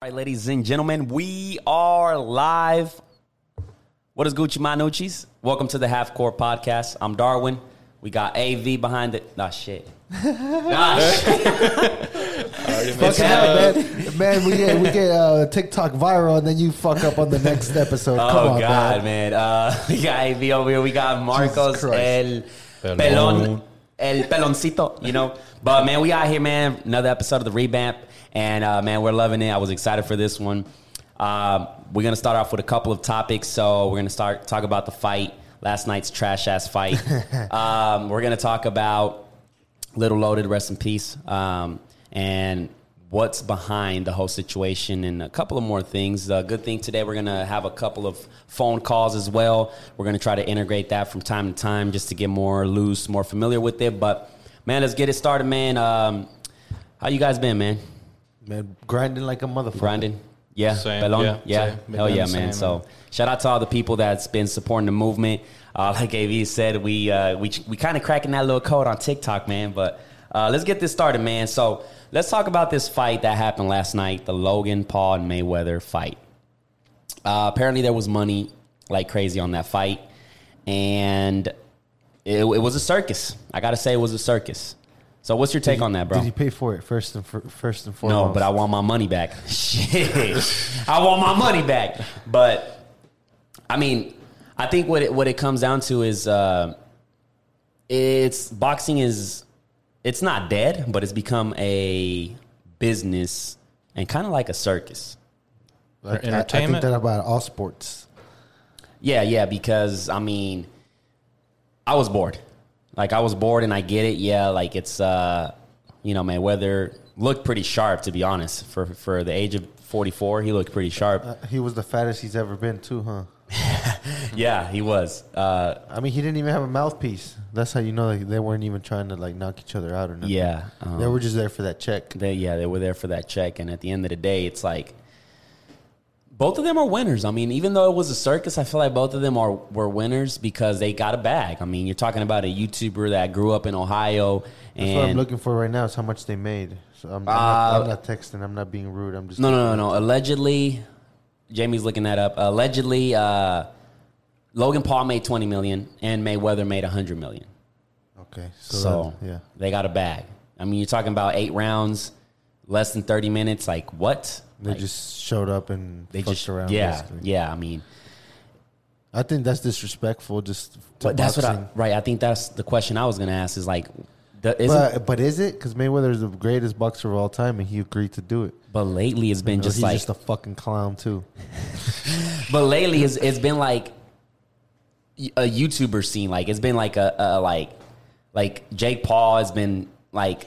All right, ladies and gentlemen, we are live. What is Gucci Manucci's? Welcome to the Half Core Podcast. I'm Darwin. We got AV behind it. Nah, shit. nah, shit. Fucking hell, man. Man, we get, we get uh, TikTok viral and then you fuck up on the next episode. Come Oh on, God, man. man. Uh, we got AV over here. We got Marcos El Pelon. Pelon, El Peloncito. You know, but man, we out here, man. Another episode of the revamp, and uh, man, we're loving it. I was excited for this one. Uh, we're gonna start off with a couple of topics. So we're gonna start talk about the fight last night's trash ass fight. um, we're gonna talk about Lil Loaded, rest in peace, um, and what's behind the whole situation, and a couple of more things. The good thing today, we're gonna have a couple of phone calls as well. We're gonna try to integrate that from time to time just to get more loose, more familiar with it. But man, let's get it started, man. Um, how you guys been, man? Man, grinding like a motherfucker. Grinding. Yeah, Same, Pelon? yeah, yeah, same. Hell yeah, man. same, So shout out to all the people that's been supporting the movement. Uh, like Av said, we uh, we we kind of cracking that little code on TikTok, man. But uh, let's get this started, man. So let's talk about this fight that happened last night, the Logan Paul and Mayweather fight. Uh, apparently, there was money like crazy on that fight, and it, it was a circus. I gotta say, it was a circus. So, what's your take on that, bro? Did you pay for it first and for, first and foremost? No, but I want my money back. Shit. I want my money back. But I mean, I think what it, what it comes down to is uh, it's boxing is it's not dead, but it's become a business and kind of like a circus. Like, I- I, think that about all sports. Yeah, yeah, because I mean, I was bored. Like I was bored, and I get it. Yeah, like it's uh, you know, Mayweather looked pretty sharp to be honest. For for the age of forty four, he looked pretty sharp. Uh, he was the fattest he's ever been, too, huh? Yeah, he was. Uh, I mean, he didn't even have a mouthpiece. That's how you know like, they weren't even trying to like knock each other out or nothing. yeah, um, They were just there for that check. they, yeah, they were there for that check, and at the end of the day, it's like both of them are winners. I mean, even though it was a circus, I feel like both of them are were winners because they got a bag. I mean, you're talking about a YouTuber that grew up in Ohio, That's what I'm looking for right now is how much they made. So I'm, I'm, Uh, not, I'm not texting. I'm not being rude. I'm just no, no, no, no. Allegedly, Jamie's looking that up. Allegedly, uh, Logan Paul made 20 million, and Mayweather made 100 million. Okay, so, So, that- yeah. they got a bag. I mean, you're talking about eight rounds, less than 30 minutes. Like what? They Like, just showed up and they fucked just around. yeah, basically. yeah. I mean, I think that's disrespectful. Just to but that's what. I right. I think that's the question I was gonna ask. Is like, the, is But, but is it? Because Mayweather is the greatest boxer of all time, and he agreed to do it. but lately it's been just he's like just a fucking clown too. But lately, it's, it's been like a YouTuber scene. Like it's been like a, a like like Jake Paul has been like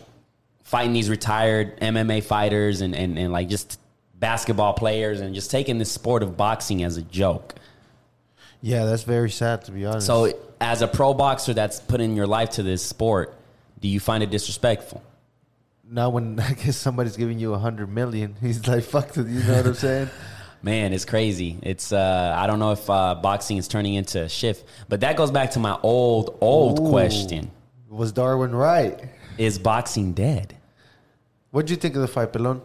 fighting these retired MMA fighters and, and, and like just basketball players and just taking this sport of boxing as a joke. Yeah, that's very sad to be honest. So as a pro boxer that's putting your life to this sport, do you find it disrespectful? now when I guess somebody's giving you a hundred million, he's like, "Fuck it," you know what I'm saying? Man, it's crazy. It's uh, I don't know if uh, boxing is turning into a shift, but that goes back to my old old Ooh. question: Was Darwin right? Is boxing dead? What do you think of the fight, Pelon?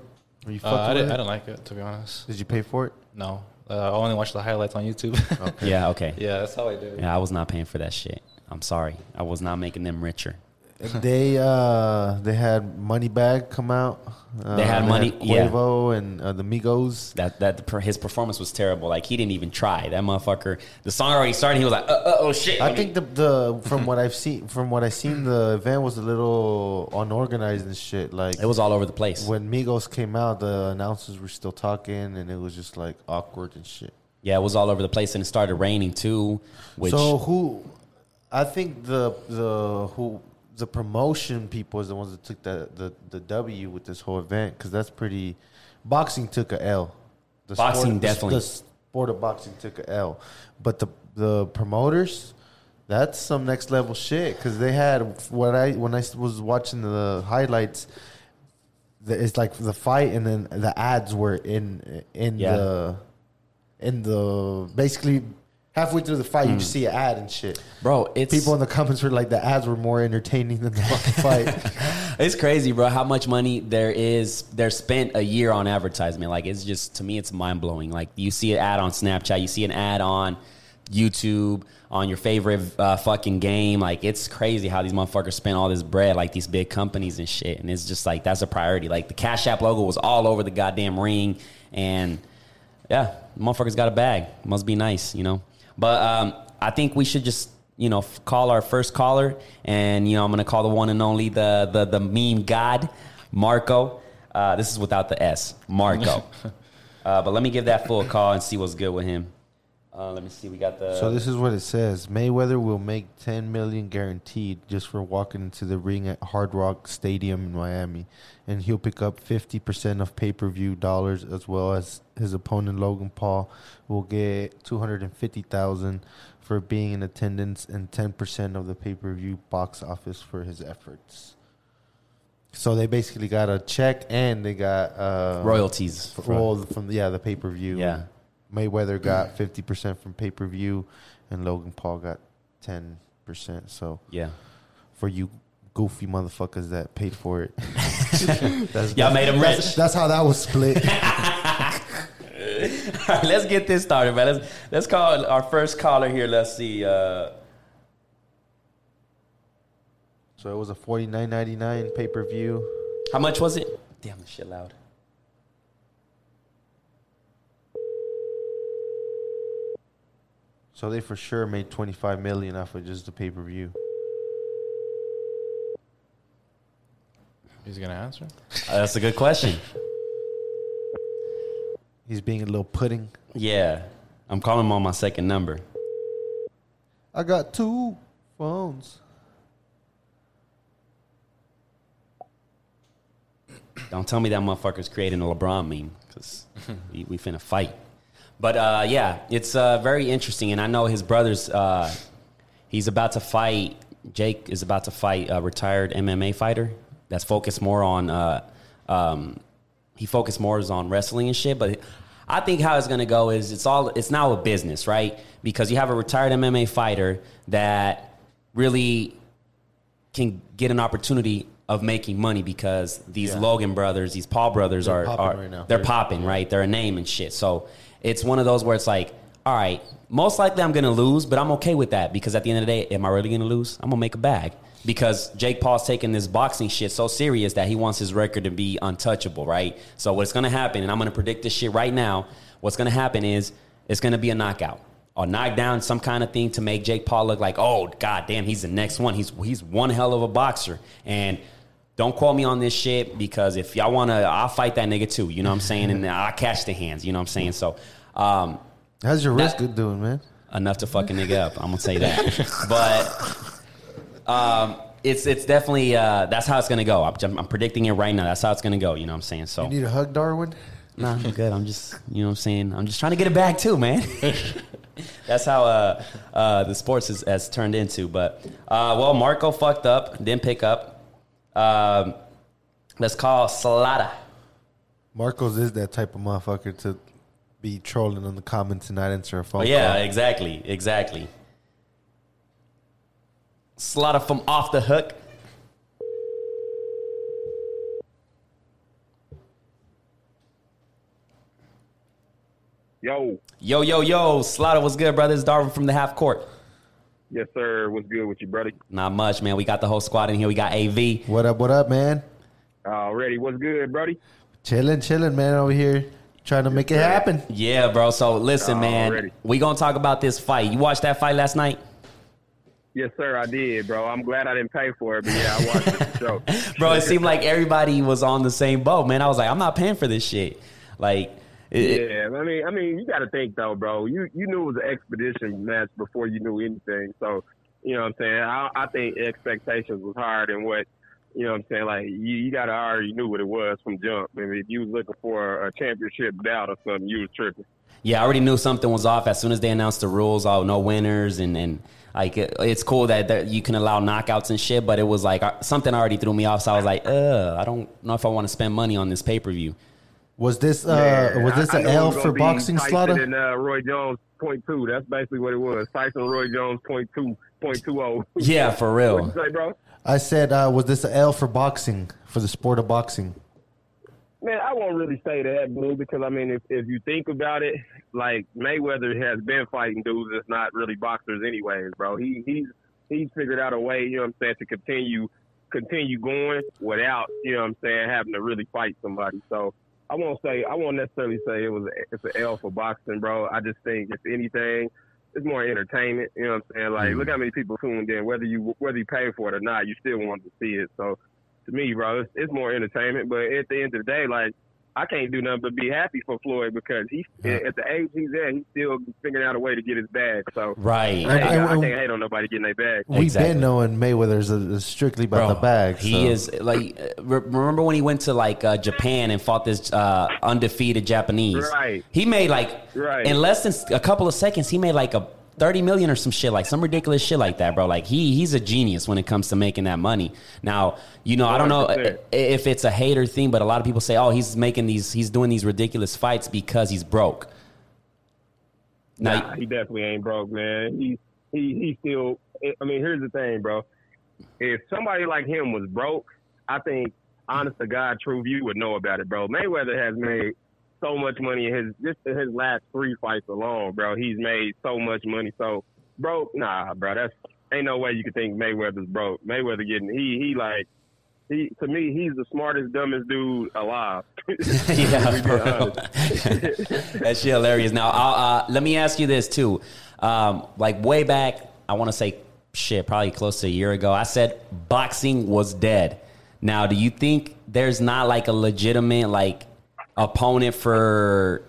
Were you Uh, fucking I, with didn't, it? I didn't like it, to be honest. Did you pay for it? No. Uh, I only watched the highlights on YouTube. Yeah, okay. yeah, that's how I do it. Yeah, I was not paying for that shit. I'm sorry. I was not making them richer. They uh they had Moneybag come out. Uh, They had Money- yeah. Quavo and uh, the Migos. That that his performance was terrible. Like he didn't even try. That motherfucker. The song already started. He was like, uh, uh, "Oh shit!" I think the the from what I've seen from what I seen the event was a little unorganized and shit. Like it was all over the place. when Migos came out, the announcers were still talking, and it was just like awkward and shit. Yeah, it was all over the place, and it started raining too. Which so who? I think the the who the promotion people is the ones that took the the, the W with this whole event because that's pretty. Boxing took a L. The Boxing the- definitely. The, sport of boxing took a L, but the the promoters. That's some next level shit because they had what I when I was watching the highlights. the- It's like the fight and then the ads were in in Yeah. the in the basically halfway through the fight you just see an ad and shit. bro, it's People in the comments were like the ads were more entertaining than the fucking fight. it's crazy, bro. How much money there is they're spent a year on advertisement. Like it's just to me, it's mind blowing. Like you see an ad on Snapchat, you see an ad on YouTube, on your favorite uh, fucking game. Like it's crazy how these motherfuckers spend all this bread, like these big companies and shit. And it's just like that's a priority. Like the Cash App logo was all over the goddamn ring, and yeah, motherfuckers got a bag. Must be nice, you know. But um, I think we should just you know f- call our first caller, and you know I'm gonna call the one and only the the the meme god, Marco. Uh, this is without the S, Marco. uh, but let me give that full call and see what's good with him. Uh, let me see. We got the. So this is what it says: Mayweather will make 10 million guaranteed just for walking into the ring at Hard Rock Stadium in Miami, and he'll pick up 50 percent of pay-per-view dollars, as well as his opponent Logan Paul will get 250,000 for being in attendance and 10 percent of the pay-per-view box office for his efforts. So they basically got a check and they got uh, royalties. Well, from yeah the pay-per-view. Yeah. Mayweather got fifty percent from pay per view, and Logan Paul got ten percent. So Yeah. for you goofy motherfuckers that paid for it, that's, Y'all made him that's- rich. That's how that was split. All right, let's get this started, man. Let's let's call our first caller here. Let's see. Uh, so it was a forty nine ninety nine pay per view. how much was it? Damn, this shit loud. So they for sure made twenty five million off of just the pay per view. He's gonna answer. Uh, that's a good question. He's being a little pudding. Yeah, I'm calling him on my second number. I got two phones. Don't tell me that motherfucker's creating a LeBron meme because we, we finna fight. But uh, yeah, it's uh, very interesting, and I know his brother's. Uh, he's about to fight. Jake is about to fight a retired MMA fighter that's focused more on. Uh, um, he focused more on wrestling and shit, but I think how it's gonna go is it's all it's now a business, right? Because you have a retired MMA fighter that really can get an opportunity of making money because these Yeah. Logan brothers, these Paul brothers They're are, popping are right they're They're- popping, right? They're a name and shit. So it's one of those where it's like, all right, most likely I'm gonna lose, but I'm okay with that because at the end of the day, am I really gonna lose? I'm gonna make a bag. Because Jake Paul's taking this boxing shit so serious that he wants his record to be untouchable, right? So what's gonna happen, and I'm gonna predict this shit right now, what's gonna happen is it's gonna be a knockout. Or knock down some kind of thing to make Jake Paul look like, oh god damn, he's the next one. He's he's one hell of a boxer. And don't quote me on this shit because if y'all wanna, I'll fight that nigga too. You know what I'm saying? And I'll catch the hands. You know what I'm saying? So, um, How's your That- good doing, man? enough to fucking nigga up. I'm gonna say that. but um, it's it's definitely uh, that's how it's gonna go. I'm, I'm predicting it right now. That's how it's gonna go. You know what I'm saying? So You need a hug, Darwin. Nah, I'm good. I'm just, you know what I'm saying? I'm just trying to get it back too, man. That's how uh, uh, the sports is, has turned into. But, uh, well, Marco fucked up, didn't pick up. Um, let's call Salada. Marcos is that type of motherfucker to be trolling on the comments and not answer a phone Oh, yeah, call. exactly. Exactly. Slaughter from off the hook. Yo, Yo, yo, yo. Slaughter what's good, brothers. Darwin from the half court. Yes sir. What's good with you, buddy? Not much, man. We got the whole squad in here. We got AV. What up? What up, man? Already, what's good, buddy? Chilling, chilling, man. Over here trying to make it happen. Yeah, bro. So listen, man. Already. We gonna talk about this fight. You watched that fight last night, Yes sir, I did, bro. I'm glad I didn't pay for it, but yeah, I watched the show. bro. It seemed like everybody was on the same boat, man. I was like, I'm not paying for this shit. Like, it, Yeah, I mean, I mean, you got to think though, bro. You you knew it was an expedition match before you knew anything. So, you know what I'm saying? I, I think expectations was higher than what, you know what I'm saying? Like you, you got to already knew what it was from jump. I mean, if you was looking for a championship bout or something, you was tripping. yeah, I already knew something was off as soon as they announced the rules. Oh, no winners, and and like it, it's cool that, that you can allow knockouts and shit, but it was like uh, something already threw me off. So I was like, uh, I don't know if I want to spend money on this pay per view. Was this uh Yeah, was this I- I an it L for boxing Tyson slaughter? And uh, Roy Jones point two. That's basically what it was. Tyson Roy Jones point two point two oh. Yeah, for real. What'd you say, bro? I said, uh, was this an L for boxing for the sport of boxing? Man, I won't really say that, Blue, because I mean, if if you think about it, like Mayweather has been fighting dudes that's not really boxers, anyways, bro. He he's he's figured out a way, you know what I'm saying, to continue continue going without, you know what I'm saying, having to really fight somebody. So I won't say I won't necessarily say it was a, it's an L for boxing, bro. I just think if anything, it's more entertainment. You know what I'm saying? Like, Mm-hmm. look how many people tuned in. Whether you whether you pay for it or not, you still want to see it. So to me, bro, it's, it's more entertainment. But at the end of the day, like. I can't do nothing but be happy for Floyd because he, at the age he's at, he's still figuring out a way to get his bag. So Right. I, And- ain't- and- I can't hate on nobody getting their bag. We've Exactly. been knowing Mayweather's uh, strictly about Bro, the bag. He so. is like. uh, Remember when he went to like uh, Japan and fought this uh, undefeated Japanese? Right. He made like Right. in less than a couple of seconds. He made like a thirty million or some shit, like some ridiculous shit like that, bro. Like he he's a genius when it comes to making that money. Now you know I don't know if it's a hater thing, but a lot of people say, oh, he's making these, he's doing these ridiculous fights because he's broke. Now, Nah, he definitely ain't broke, man. He he he still. I mean, here's the thing, bro. If somebody like him was broke, I think, honest to God, True View would know about it, bro. Mayweather has made so much money in his just in his last three fights alone, bro. He's made so much money. So broke, nah, bro. That's ain't no way you could think Mayweather's broke. Mayweather getting he he like. He, to me, he's the smartest, dumbest dude alive. yeah, for real. that shit hilarious. Now, I'll, uh, let me ask you this too. Um, like way back, I want to say shit, probably close to a year ago. I said boxing was dead. Now, do you think there's not like a legitimate like opponent for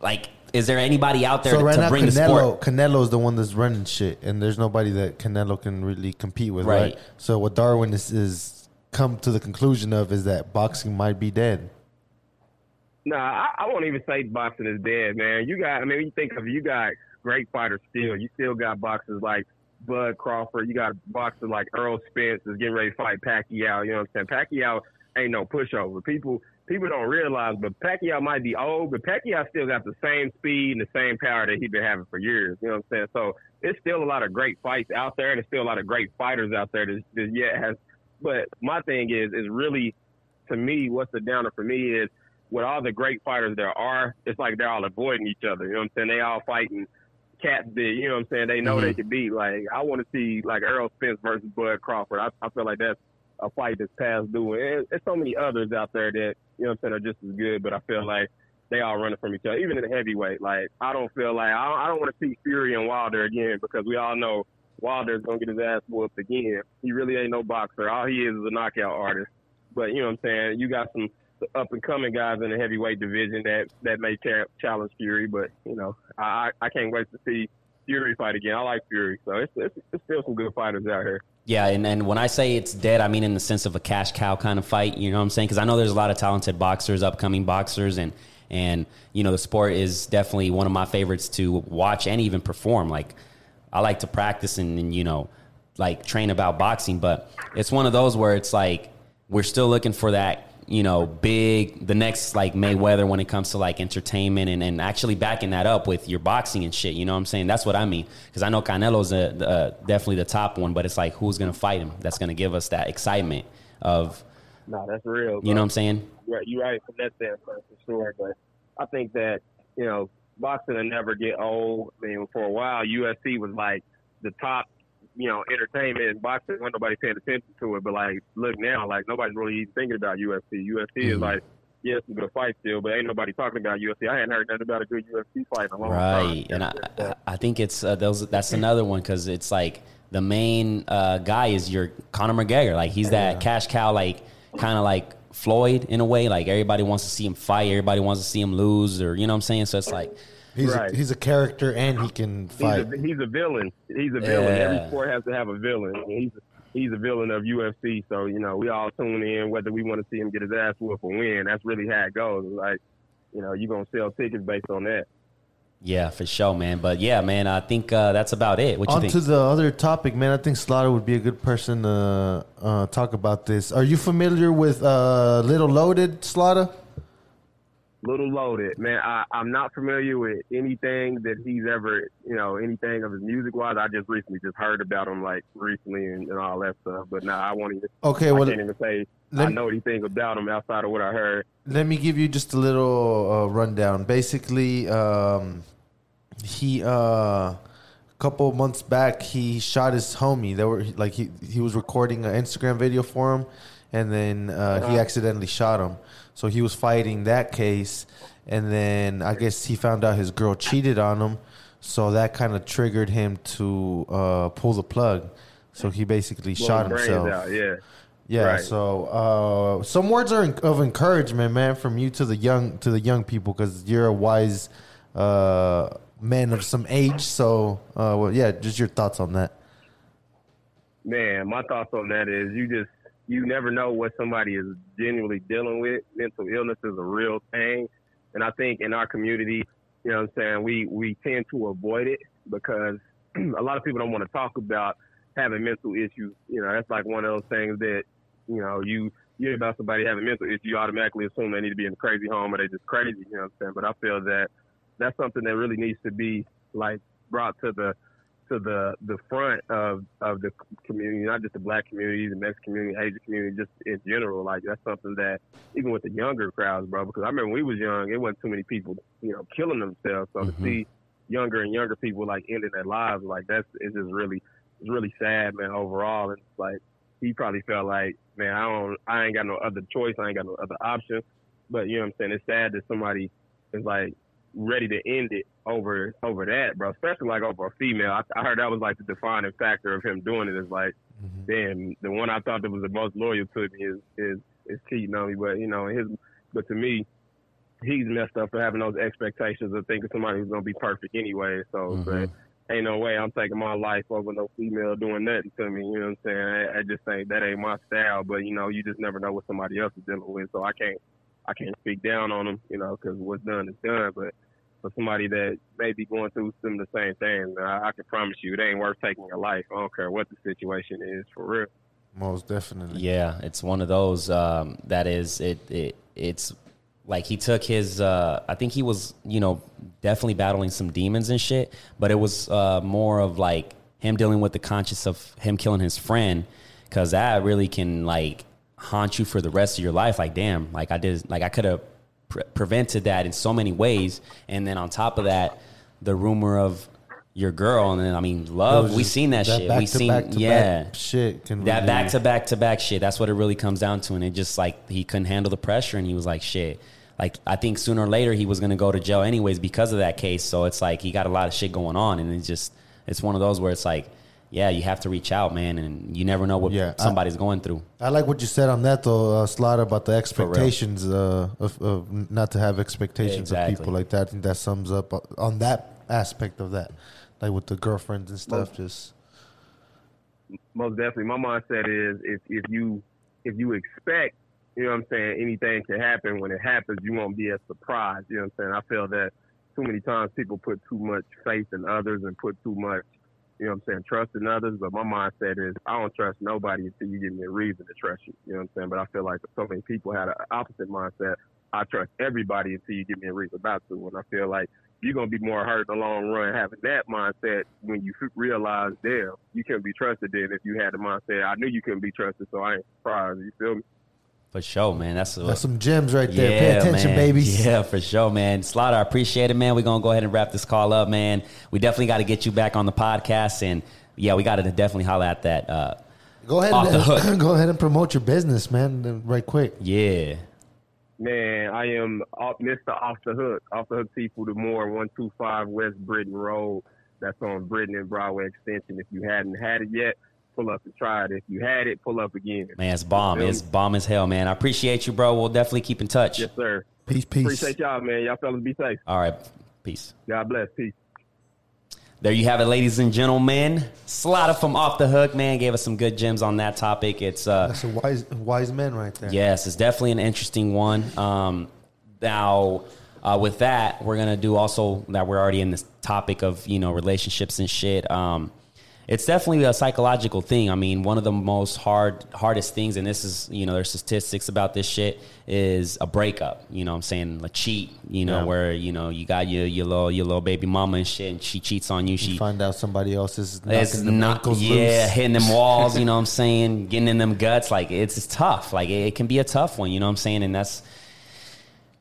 like? Is there anybody out there So right to now, bring the Canelo, sport? Canelo's the one that's running shit, and there's nobody that Canelo can really compete with, right? Right. So what Darwin is, is come to the conclusion of is that boxing might be dead. Nah, I, I won't even say boxing is dead, man. You got, I mean, when you think of you got great fighters still. You still got boxers like Bud Crawford. You got boxers like Errol Spence is getting ready to fight Pacquiao. You know what I'm saying? Pacquiao ain't no pushover. People people don't realize, but Pacquiao might be old, but Pacquiao still got the same speed and the same power that he's been having for years. You know what I'm saying? So it's still a lot of great fights out there, and there's still a lot of great fighters out there that, that yet has. But my thing is, is really, to me, what's the downer for me is with all the great fighters there are, it's like they're all avoiding each other. You know what I'm saying? They all fighting cats big. You know what I'm saying? They know they mm-hmm. can beat. Like I want to see like Errol Spence versus Bud Crawford. I, I feel like that's a fight that's past due. And there's so many others out there that you know what I'm saying are just as good. But I feel like they all running from each other. Even in the heavyweight, like I don't feel like I don't, I don't want to see Fury and Wilder again because we all know Wilder's gonna get his ass whooped again. He really ain't no boxer. All he is is a knockout artist. But you know what I'm saying? You got some up and coming guys in the heavyweight division that that may cha- challenge Fury. But you know, I I can't wait to see Fury fight again. I like Fury, so it's it's, it's still some good fighters out here. Yeah, and, and when I say it's dead, I mean in the sense of a cash cow kind of fight. You know what I'm saying? Because I know there's a lot of talented boxers, upcoming boxers, and and you know the sport is definitely one of my favorites to watch and even perform. Like I like to practice and, and you know like train about boxing, but it's one of those where it's like we're still looking for that you know big the next like Mayweather when it comes to like entertainment and, and actually backing that up with your boxing and shit. You know what I'm saying? That's what I mean because I know Canelo's a, a, uh, definitely the top one, but it's like who's gonna fight him? That's gonna give us that excitement of No, that's real. you know what I'm saying? You're right, you're right from that standpoint for sure. But I think that you know boxing will never get old. I mean, for a while, UFC was like the top, you know, entertainment in boxing. Wasn't nobody paying attention to it. But like, look now, like nobody's really even thinking about UFC. UFC is Mhm. like, yes, yeah, it's a good fight still, but ain't nobody talking about UFC. I hadn't heard nothing about a good UFC fight in a long time. Right, and I, I- I think it's uh, those. That's another one because it's like the main uh, guy is your Conor McGregor. Like he's that cash cow, like kind of like Floyd in a way. Like everybody wants to see him fight, everybody wants to see him lose, or you know what I'm saying. So it's like, He's Right. a, he's a character and he can He's fight. a, he's a villain. He's a villain. Yeah. Every sport has to have a villain. He's he's a villain of UFC. So you know, we all tune in whether we want to see him get his ass whooped or win. That's really how it goes. Like, you know, you're gonna sell tickets based on that. yeah, for sure, man. But yeah, man, I think uh, that's about it. What you On think? to the other topic, man. I think Slaughter would be a good person to uh, talk about this. Are you familiar with uh, Lil Loaded, Slaughter? Little loaded, man. I, I'm not familiar with anything that he's ever, you know, anything of his music wise. I just recently just heard about him like recently and, and all that stuff. But now I won't even. Okay, I well, can't even say let I know anything about him outside of what I heard. let me give you just a little uh, rundown. Basically, um, he uh, a couple of months back he shot his homie. They were like he he was recording an Instagram video for him, and then uh, he accidentally shot him. So he was fighting that case, and then I guess he found out his girl cheated on him. So that kind of triggered him to uh, pull the plug. So he basically Blow shot himself. Out, yeah. Yeah. Right. So uh, some words are of encouragement, man, from you to the young to the young people, because you're a wise uh, man of some age. So, uh, well, yeah, just your thoughts on that. Man, my thoughts on that is you just you never know what somebody is genuinely dealing with. Mental illness is a real thing, and I think in our community, you know, what I'm saying we we tend to avoid it because a lot of people don't want to talk about having mental issues. You know, that's like one of those things that you know you hear about somebody having mental issues, you automatically assume they need to be in a crazy home or they're just crazy. You know what I'm saying? But I feel that that's something that really needs to be like brought to the to the the front of of the community, not just the black community, the Mexican community, Asian community, just in general. Like that's something that even with the younger crowds, bro. Because I remember when we was young, it wasn't too many people, you know, killing themselves. So to mm-hmm. see younger and younger people like ending their lives, like that's it's just really it's really sad, man. Overall, and it's like he probably felt like, man, I don't, I ain't got no other choice, I ain't got no other option. But you know what I'm saying? It's sad that somebody is like ready to end it over over that, bro. Especially like over a female. I, I heard that was like the defining factor of him doing it. Is like, mm-hmm. damn, the one I thought that was the most loyal to me is is is cheating on me. But you know, his but to me, he's messed up for having those expectations of thinking somebody who's gonna be perfect anyway. So but mm-hmm. ain't no way I'm taking my life over no female doing nothing to me. You know what I'm saying? I, I just think that ain't my style. But you know, you just never know what somebody else is dealing with. So I can't I can't speak down on them. You know, because what's done is done. But for somebody that may be going through some of the same thing, I, I can promise you, it ain't worth taking your life. I don't care what the situation is, for real. Most definitely. Yeah, it's one of those um, that is it, it. It's like he took his. Uh, I think he was, you know, definitely battling some demons and shit. But it was uh, more of like him dealing with the conscience of him killing his friend, because that really can like haunt you for the rest of your life. Like, damn, like I did, like I could have pre- prevented that in so many ways. And then on top of that, the rumor of your girl, and then I mean, love. We seen that, shit. back We seen, back yeah, back shit. Can that really- back to back to back shit. That's what it really comes down to. And it just like he couldn't handle the pressure, and he was like, shit. Like I think sooner or later he was gonna go to jail anyways because of that case. So it's like he got a lot of shit going on, and it's just it's one of those where it's like, yeah, you have to reach out, man, and you never know what Yeah, I- somebody's going through. I like what you said on that though, uh, Slaughter, about the expectations uh, of, of not to have expectations Exactly. of people like that. I think that sums up uh, on that aspect of that, like with the girlfriends and stuff. Just most definitely. My mindset is if if you if you expect, you know what I'm saying, anything can happen when it happens, you won't be as surprised. You know what I'm saying? I feel that too many times people put too much faith in others and put too much, you know what I'm saying, trust in others. But my mindset is I don't trust nobody until you give me a reason to trust you. You know what I'm saying? But I feel like so many people had an opposite mindset. I trust everybody until you give me a reason not to. And I feel like you're gonna be more hurt in the long run having that mindset when you realize, damn, you can't be trusted. Then if you had the mindset, I knew you couldn't be trusted, so I ain't surprised. You feel me? For sure, man. That's, that's some gems right there. Pay attention, man. babies. Yeah, for sure, man. Slaughter, I appreciate it, man. We're gonna go ahead and wrap this call up, man. We definitely got to get you back on the podcast, and yeah, we got to definitely holler at that. Uh, Go ahead, Off the hook. and, go ahead and promote your business, man, right quick. yeah, Man, I am Mr. Off the Hook, Off the Hook Seafood and More, 125 West Britton Road. That's on Britton and Broadway Extension. If you hadn't had it yet, pull up and try it. If you had it, pull up again. man, it's bomb. Feel? It's bomb as hell, man. I appreciate you, bro. We'll definitely keep in touch. Yes, sir. Peace, peace. Appreciate y'all, man. Y'all fellas be safe. All right, peace. God bless. Peace. There you have it, ladies and gentlemen. Slaughter from Off the Hook, man, gave us some good gems on that topic. It's uh, That's a wise, wise man right there. Yes, it's definitely an interesting one. Um, now, uh, with that, we're gonna do also that we're already in this topic of you know relationships and shit. Um, it's definitely a psychological thing. I mean, one of the most hard hardest things, and this is you know, there's statistics about this shit, is a breakup. You know, what I'm saying a cheat. You know, Yeah. where you know you got your your little your little baby mama and shit, and she cheats on you. She You find out somebody else is knocking not yeah loose. hitting them walls. You know what I'm saying? Getting in them guts. Like it's, it's tough. Like it, it can be a tough one. You know what I'm saying? And that's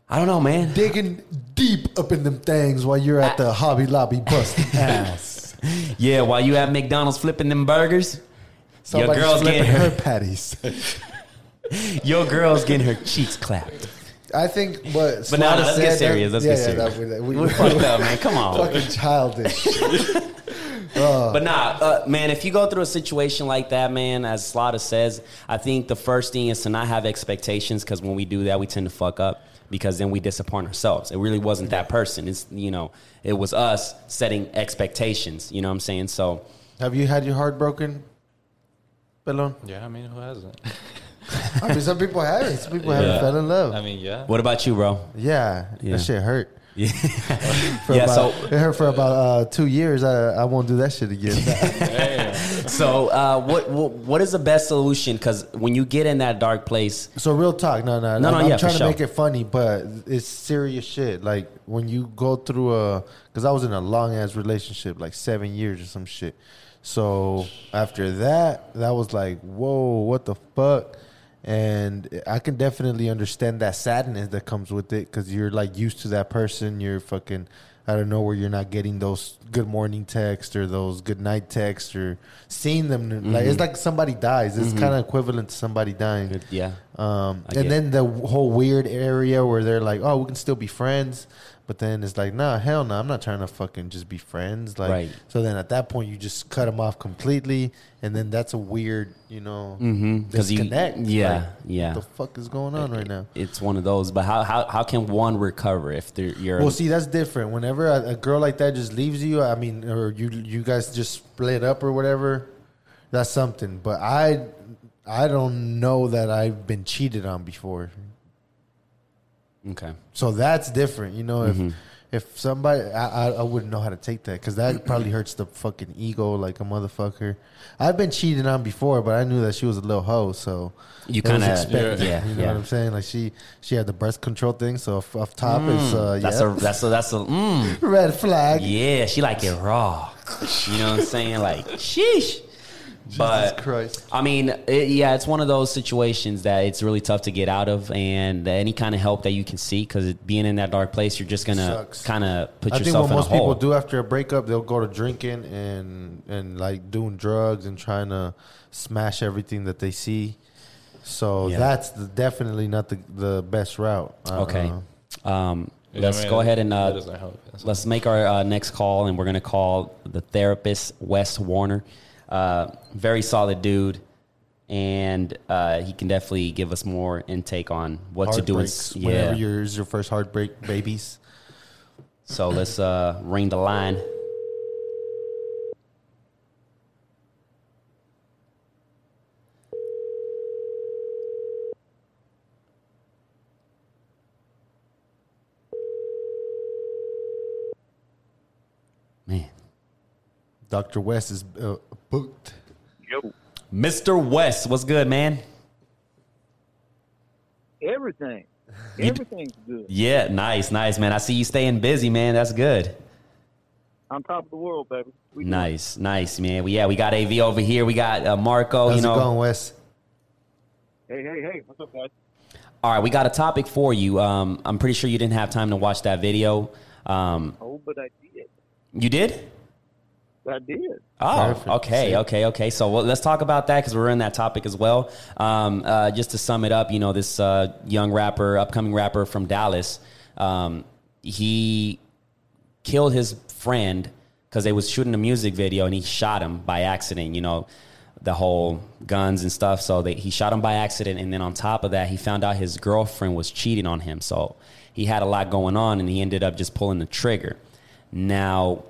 I don't know, man. digging deep up in them things while you're at the Hobby Lobby busting ass. Yeah, while you at McDonald's flipping them burgers, Somebody's your girl's flipping getting her her, patties. your girl's getting her cheeks clapped. I think what But now let's said, get serious. Let's yeah, get yeah, serious. that- we, We we, fucked up, man. Come on. fucking childish. But nah, uh, man, if you go through a situation like that, man, as Slaughter says, I think the first thing is to not have expectations because when we do that, we tend to fuck up because then we disappoint ourselves. It really wasn't that person. It's, you know, it was us setting expectations. You know what I'm saying? So, Have you had your heart broken, Pelon? Yeah, I mean, who hasn't? I mean, some people haven't. Some people Yeah. haven't fell in love. I mean, yeah. what about you, bro? yeah, Yeah. that shit hurt. Yeah. For Yeah, about, so- it hurt for about uh, two years. I, I won't do that shit again. Damn. So, uh, what, what what is the best solution? Because when you get in that dark place, So real talk, no, no, No, I'm, no, I'm yeah, trying to sure. make it funny, but it's serious shit. Like when you go through a, because I was in a long ass relationship, like seven years or some shit. So after that, that was like, whoa, what the fuck? And I can definitely understand that sadness that comes with it because you're like used to that person. You're fucking, I don't know where you're not getting those good morning texts or those good night texts or seeing them. Like it's like somebody dies. It's kind of equivalent to somebody dying. yeah, Um, and then the whole weird area where they're like, "Oh, we can still be friends," but then it's like, "Nah, hell no, I'm not trying to fucking just be friends." Like, Right. so then at that point, you just cut them off completely, and then that's a weird, you know, Mhm, 'cause you- disconnect. yeah, Like, yeah. What the fuck is going on right now? it's one of those. But how how, how can one recover if they're, you're Well, see, that's different. Whenever a, a girl like that just leaves you, I mean, or you you guys just split up or whatever, that's something. But I I don't know that I've been cheated on before. Okay? So that's different, you know. If Mm-hmm. if somebody, I, I I wouldn't know how to take that because that probably hurts the fucking ego like a motherfucker. I've been cheated on before, but I knew that she was a little hoe, so You kinda- expected. yeah, you know yeah. what I'm saying. Like she she had the birth control thing, so off, off top it's uh, That's yeah, a that's a that's a mm, red flag. yeah. She like it raw. You know what I'm saying? Like sheesh. But Christ. I mean, it, yeah, it's one of those situations that it's really tough to get out of, and any kind of help that you can see, because being in that dark place, you're just gonna kind of put yourself. I think what in a most people do after a breakup, they'll go to drinking and and like doing drugs and trying to smash everything that they see. So Yeah. that's the, definitely not the the best route. Uh, Okay. Um, let's I mean, go ahead and uh, doesn't help. That's- let's make our uh, next call, and we're gonna call the therapist Wes Warner. Uh, very solid dude, and uh, he can definitely give us more intake on what to do. In, heartbreaks whenever yeah. yours your first heartbreak, babies. So let's uh, ring the line. Man, Doctor Wes is uh, booked. Yo, Mr. Wes, what's good, man? Everything. Everything's good. Yeah, nice, nice, man. I see you staying busy, man. That's good. On top of the world, baby. We good. Nice, nice, man. We, yeah, we got AV over here. We got uh, Marco. How's you know, it going, Wes? Hey, hey, hey. What's up, guys? all right, we got a topic for you. Um, I'm pretty sure you didn't have time to watch that video. Um, Oh, but I did. you did? I did. Oh, Perfect. okay, okay, okay. So well, let's talk about that because we're in that topic as well. Um, uh, just to sum it up, you know, this uh, young rapper, upcoming rapper from Dallas, um, he killed his friend because they was shooting a music video and he shot him by accident. You know, the whole guns and stuff. So they, he shot him by accident, and then on top of that, he found out his girlfriend was cheating on him. So he had a lot going on, and he ended up just pulling the trigger. Now,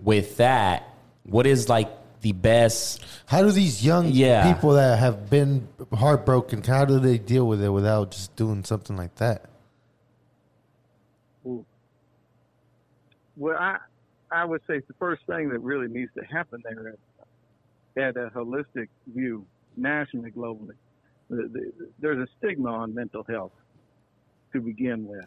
with that, what is like the best? How do these young Yeah. people that have been heartbroken? How do they deal with it without just doing something like that? Well, I I would say the first thing that really needs to happen there is at a holistic view, nationally, globally. The, the, there's a stigma on mental health to begin with,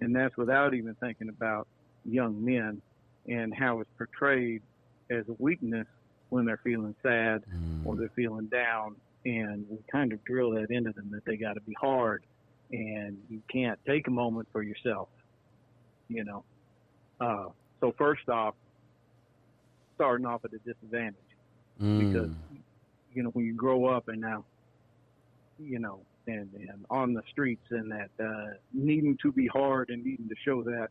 and that's without even thinking about young men and how it's portrayed as a weakness when they're feeling sad or they're feeling down, and we kind of drill that into them that they got to be hard and you can't take a moment for yourself. You know, uh, so first off, starting off at a disadvantage because Mm. you know when you grow up and now you know and, and on the streets and that uh, needing to be hard and needing to show that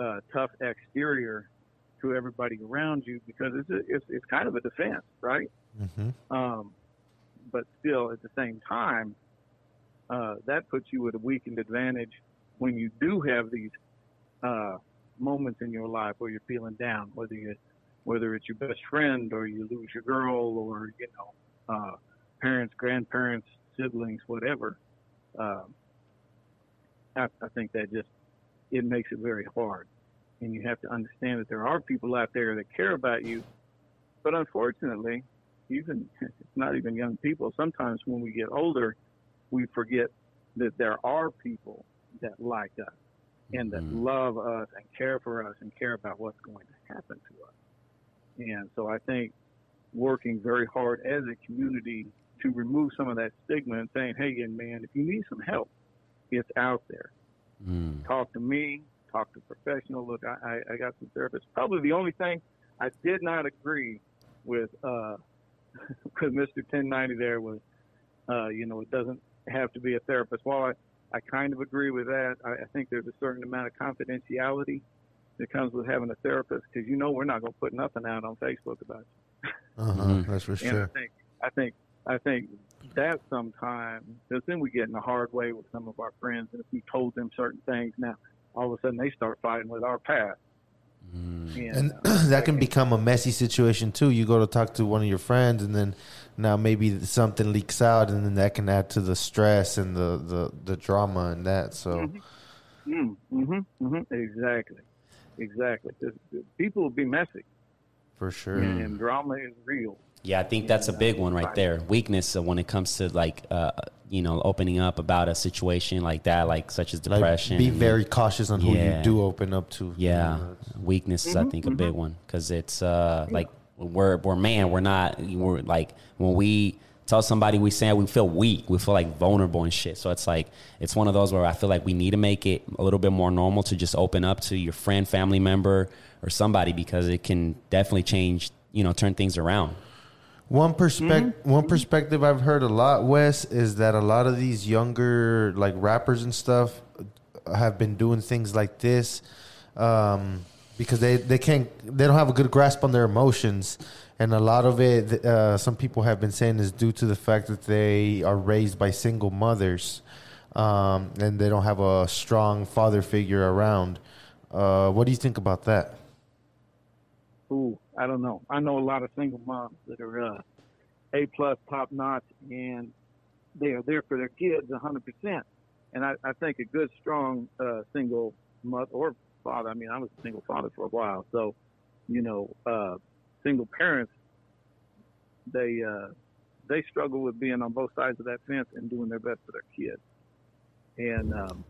uh, tough exterior to everybody around you because it's a, it's, it's kind of a defense, right? hmm Um, but still, at the same time, uh, that puts you at a weakened advantage when you do have these uh, moments in your life where you're feeling down, whether you whether it's your best friend or you lose your girl or you know uh, parents, grandparents, siblings, whatever. Um, I, I think that just it makes it very hard, and you have to understand that there are people out there that care about you, but unfortunately, even it's not even young people. Sometimes when we get older, we forget that there are people that like us and that Mhm. love us and care for us and care about what's going to happen to us. And so I think working very hard as a community to remove some of that stigma and saying, hey, young man, if you need some help, it's out there Mm. talk to me, talk to a professional. Look, I, I, I got some therapists. Probably the only thing I did not agree with uh, with Mr. 1090 there was, uh, you know, it doesn't have to be a therapist. While I, I kind of agree with that, I, I think there's a certain amount of confidentiality that comes with having a therapist because you know we're not going to put nothing out on Facebook about you. Uh-huh. Mhm. That's for And I sure. think I think I think that sometimes because then we get in the hard way with some of our friends, and if we told them certain things, now all of a sudden they start fighting with our past. Mm. And uh, that can become a messy situation too. You go to talk to one of your friends, and then now maybe something leaks out, and then that can add to the stress and the the, the drama and that. So Mm, hmm hmm Exactly, exactly. 'Cause People will be messy, for sure. and, and drama is real. Yeah, I think that's a big one right there. Weakness uh, when it comes to like uh, you know opening up about a situation like that, like such as Like, depression. be and- very cautious on who Yeah. you do open up to. Yeah, You know, that's- weakness is I think a big one because it's uh like we're we're man, we're not we're like when we tell somebody we say we feel weak, we feel like vulnerable and shit. So it's like it's one of those where I feel like we need to make it a little bit more normal to just open up to your friend, family member, or somebody because it can definitely change, you know, turn things around. One perspective, one perspective I've heard a lot, Wes, is that a lot of these younger like rappers and stuff have been doing things like this um, because they they can't they don't have a good grasp on their emotions, and a lot of it, uh, some people have been saying, is due to the fact that they are raised by single mothers, um, and they don't have a strong father figure around. Uh, what do you think about that? Ooh, I don't know. I know a lot of single moms that are uh, A plus, top notch, and they are there for their kids hundred percent. And I, I think a good, strong uh, single mother or father. I mean, I was a single father for a while, so you know, uh, single parents they uh, they struggle with being on both sides of that fence and doing their best for their kids. And um,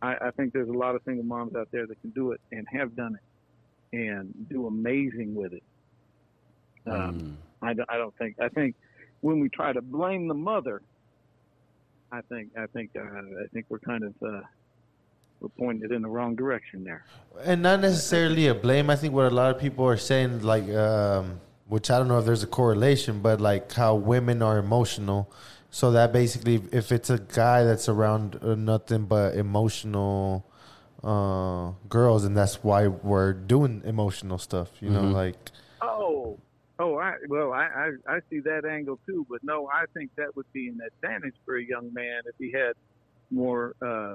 I, I think there's a lot of single moms out there that can do it and have done it and do amazing with it. Um, I, don't- I don't think. I think when we try to blame the mother, I think I think uh, I think we're kind of uh, we're pointed in the wrong direction there. and not necessarily a blame. I think what a lot of people are saying, like, um, which I don't know if there's a correlation, but like how women are emotional. So that basically, if it's a guy that's around uh, nothing but emotional uh, girls, and that's why we're doing emotional stuff. You know, Mhm. like Oh, oh, I well, I, I I see that angle too, but no, I think that would be an advantage for a young man if he had more uh,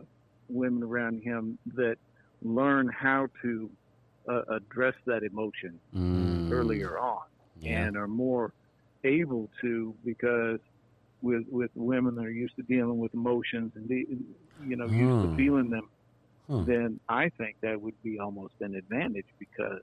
women around him that learn how to uh, address that emotion Mm. earlier on. Yeah. and are more able to because with with women that are used to dealing with emotions and the, you know used Hmm. to feeling them, Hmm. then I think that would be almost an advantage because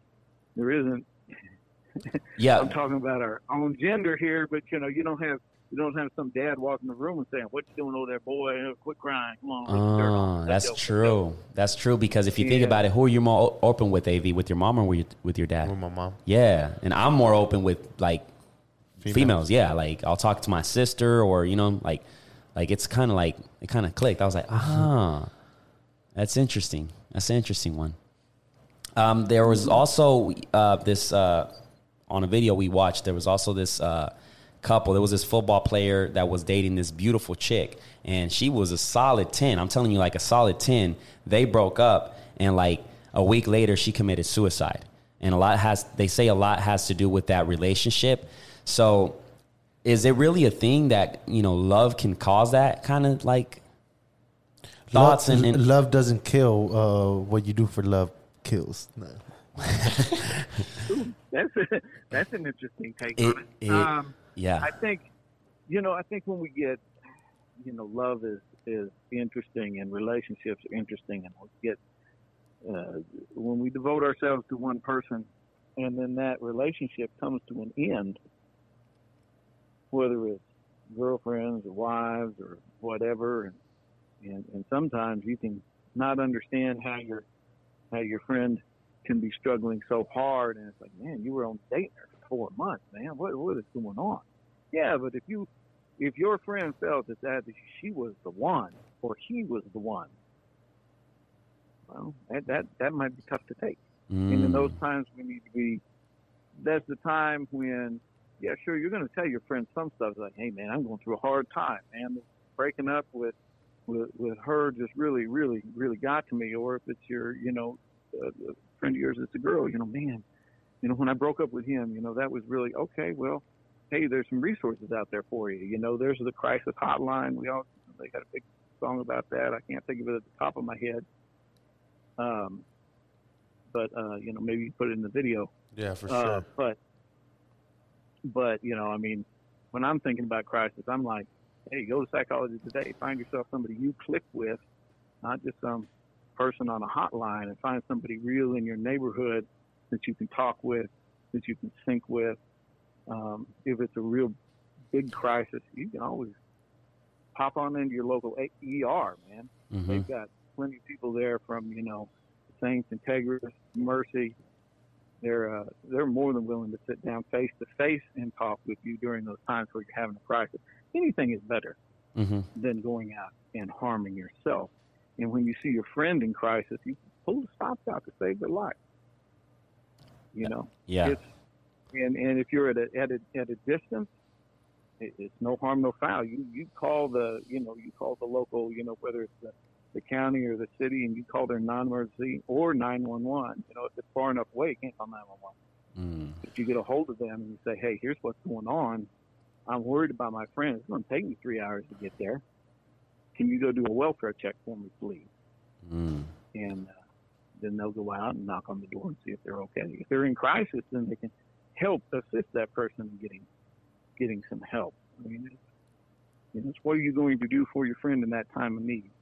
there isn't. Yeah. I'm talking about our own gender here, but you know, you don't have you don't have some dad walking the room and saying, "What you doing over there, boy? Quit crying, come on." get the dirt Oh, that's dope. true. That's true because if you think about it, who are you more open with, Av? With your mom or with your, with your dad? With my mom. Yeah, and I'm more open with like females. Females. Yeah, like I'll talk to my sister or you know, like like it's kind of like it kind of clicked. I was like, ah, that's interesting. That's an interesting one. Um, there was also uh, this uh, on a video we watched. There was also this uh, couple. There was this football player that was dating this beautiful chick, and she was a solid ten. I'm telling you, like a solid ten. They broke up, and like a week later, she committed suicide. And a lot has they say a lot has to do with that relationship. So, is it really a thing that you know love can cause that kind of like thoughts love, and, and love doesn't kill. Uh, what you do for love kills. No. That's that's an interesting take It- on it. it- um, yeah. I think, you know, I think when we get, you know, love is is interesting and relationships are interesting, and we get uh, when we devote ourselves to one person, and then that relationship comes to an end, whether it's girlfriends or wives or whatever, and and, and sometimes you can not understand how your how your friend can be struggling so hard, and it's like, man, you were on her for four months, man. What what is going on? Yeah, but if you if your friend felt that that she was the one or he was the one, well, that that that might be tough to take. And in Mm. those times, we need to be. That's the time when, yeah, sure, you're going to tell your friend some stuff like, "Hey, man, I'm going through a hard time, man. Breaking up with, with, with her just really, really, really got to me." Or if it's your, you know, uh, a friend of yours that's a girl, you know, man, you know, when I broke up with him, you know, that was really okay. Well, hey, there's some resources out there for you. You know, there's the crisis hotline. We all they got a big song about that. I can't think of it at the top of my head. Um, but uh, you know, maybe you put it in the video. Yeah, for Uh, sure. but, but you know, I mean, when I'm thinking about crisis, I'm like, hey, go to psychology today. Find yourself somebody you click with, not just some person on a hotline, and find somebody real in your neighborhood that you can talk with, that you can sync with. Um, if it's a real big crisis, you can always pop on into your local A- ER, man. Mhm. They've got plenty of people there from you know Saints, Integris, Mercy. They're uh, they're more than willing to sit down face to face and talk with you during those times where you're having a crisis. Anything is better Mhm. than going out and harming yourself. And when you see your friend in crisis, you pull the stops out to save their life. You know, Yeah. it's and and if you're at a at a at a distance, it, it's no harm, no foul. You you call the you know you call the local you know whether it's the, the county or the city, and you call their non-emergency or 911. You know if it's far enough away, you can't call 911. Mm. If you get a hold of them and you say, hey, here's what's going on. I'm worried about my friend. It's going to take me three hours to get there. Can you go do a welfare check for me, please? Mm. and uh, then they'll go out and knock on the door and see if they're okay. If they're in crisis, then they can help assist that person in getting getting some help. I mean, it's, you know, it's what are you going to do for your friend in that time of need?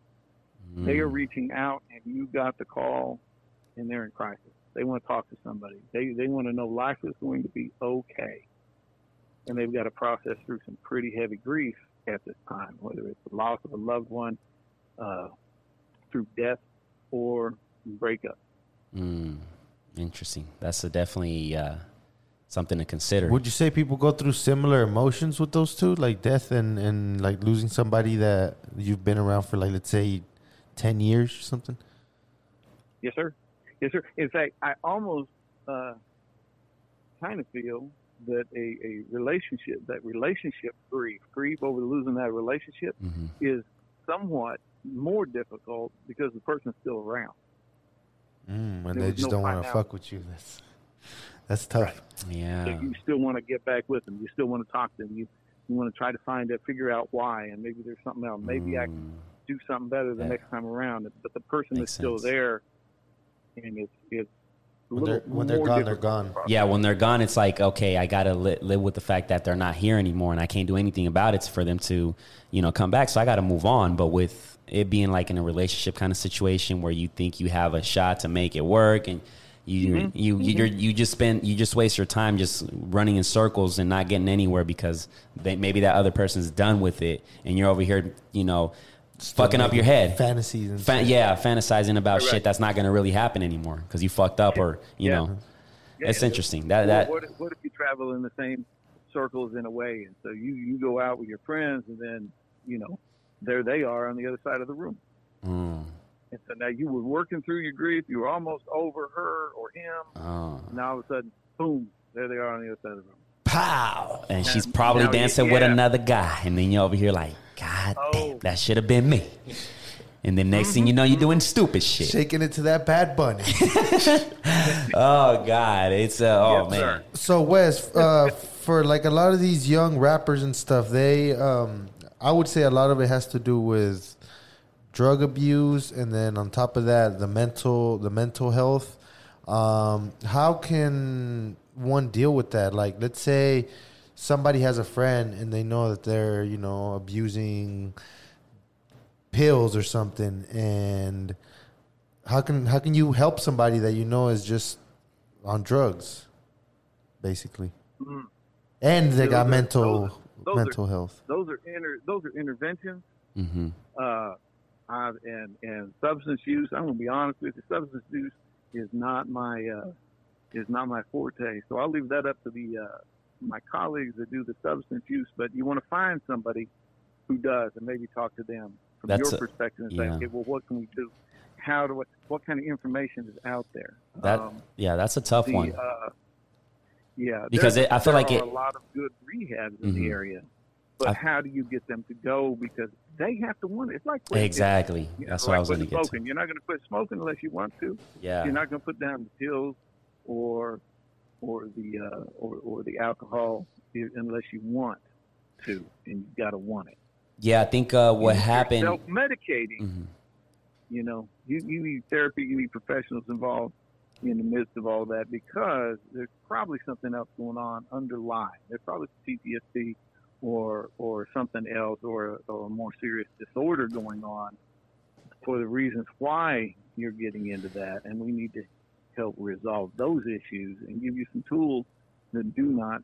They are Mm. reaching out, and you got the call, and they're in crisis. They want to talk to somebody. They they want to know life is going to be okay, and they've got to process through some pretty heavy grief at this time, whether it's the loss of a loved one, uh, through death, or breakup. Mm. Interesting. That's a definitely uh, something to consider. Would you say people go through similar emotions with those two, like death and and like losing somebody that you've been around for, like let's say, ten years or something? Yes, sir. Yes, sir. In fact, I almost uh, kind of feel that a, a relationship, that relationship grief, grief over losing that relationship, hmm is somewhat more difficult because the person's still around. Mm, and they just no don't want to fuck with you. That's that's tough. Yeah. So you still want to get back with them. You still want to talk to them. You you want to try to find it, figure out why, and maybe there's something else. Maybe I can Mm. do something better the Yeah. next time around. But the person Makes is still sense. there, and it's it's When they're when they're gone, they're difficult. gone. Yeah, when they're gone, it's like okay, I gotta li- live with the fact that they're not here anymore, and I can't do anything about it for them to, you know, come back. So I gotta move on. But with it being like in a relationship kind of situation where you think you have a shot to make it work, and You Mhm. you you you're, you just spend you just waste your time just running in circles and not getting anywhere because they, maybe that other person's done with it and you're over here, you know, fucking up your head. Fantasies and Fan, shit. yeah, fantasizing about Right. shit that's not going to really happen anymore because you fucked up or you Yeah. know. Yeah. It's interesting. That What- that what, if- what if you travel in the same circles in a way, and so you you go out with your friends, and then you know there they are on the other side of the room, mm, and so now you were working through your grief, you were almost over her or him, oh. and all of a sudden, boom, there they are on the other side of the room. Pow, and she's probably now, dancing with another guy, and then you're over here like, God Oh. damn, that should have been me. And then next thing you know, you're doing stupid shit. shaking it to that bad bunny. Oh God, it's uh, oh Yes, man. sir. So Wes, uh, for like a lot of these young rappers and stuff, they, um, I would say a lot of it has to do with drug abuse, and then on top of that, the mental, the mental health. Um, how can one deal with that? Like, let's say somebody has a friend and they know that they're, you know, abusing pills or something, and how can how can you help somebody that you know is just on drugs, basically, Mhm. and they Those got are- mental those- those are- mental health. Those are inter, those are interventions. hmm uh, I, and and substance use. I'm gonna be honest with you. Substance use is not my uh, is not my forte. So I'll leave that up to the uh, my colleagues that do the substance use. But you want to find somebody who does, and maybe talk to them from That's your perspective and say, yeah. okay, well, what can we do? How do what what kind of information is out there? That Um, yeah, that's a tough the, one. Uh, yeah, Because it- I feel there like are it- a lot of good rehabs in the Mhm. area, but I- how do you get them to go? Because they have to want it. It's like. Exactly. You know, That's like what I was going to get to. smoking. You're not going to quit smoking unless you want to. Yeah. You're not going to put down the pills or or the uh, or or the alcohol unless you want to, and you got to want it. Yeah, I think uh, what happened. Self medicating. Mhm. You know, you you need therapy. You need professionals involved in the midst of all that because there's probably something else going on underlying. There's probably PTSD or or something else or or a more serious disorder going on for the reasons why you're getting into that, and we need to help resolve those issues and give you some tools that do not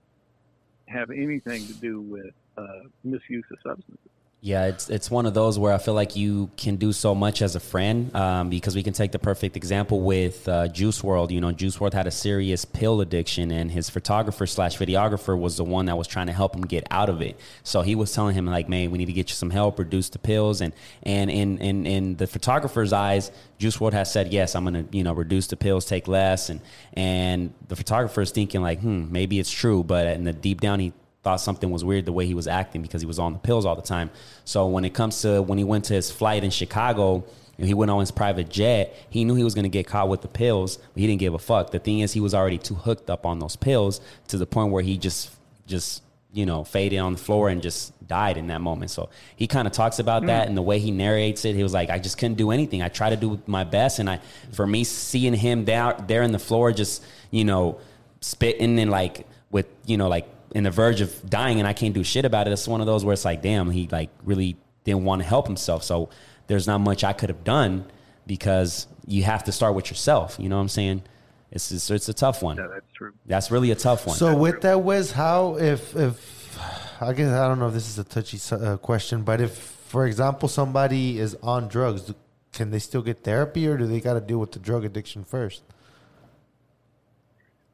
have anything to do with uh, misuse of substances. Yeah, it's it's one of those where I feel like you can do so much as a friend um, because we can take the perfect example with uh, Juice WRLD. You know, Juice WRLD had a serious pill addiction, and his photographer slash videographer was the one that was trying to help him get out of it. So he was telling him like, "Man, we need to get you some help, reduce the pills." And and in in in the photographer's eyes, Juice WRLD has said, "Yes, I'm to you know reduce the pills, take less." And and the photographer is thinking like, "Hmm, maybe it's true," but in the deep down, he thought something was weird the way he was acting because he was on the pills all the time. So when it comes to when he went to his flight in Chicago and he went on his private jet, he knew he was going to get caught with the pills, but he didn't give a fuck. The thing is, he was already too hooked up on those pills to the point where he just just you know faded on the floor and just died in that moment. So he kind of talks about hmm. that and the way he narrates it. He was like, I just couldn't do anything. I tried to do my best, and I for me seeing him down there in the floor, just you know spitting and like with you know like in the verge of dying and I can't do shit about it. It's one of those where it's like, damn, he like really didn't want to help himself. So there's not much I could have done because you have to start with yourself. You know what I'm saying? It's it's, it's a tough one. Yeah, that's true. That's really a tough one. So with that, Wes, how if if I guess I don't know if this is a touchy uh, question, but if, for example, somebody is on drugs, can they still get therapy, or do they got to deal with the drug addiction first?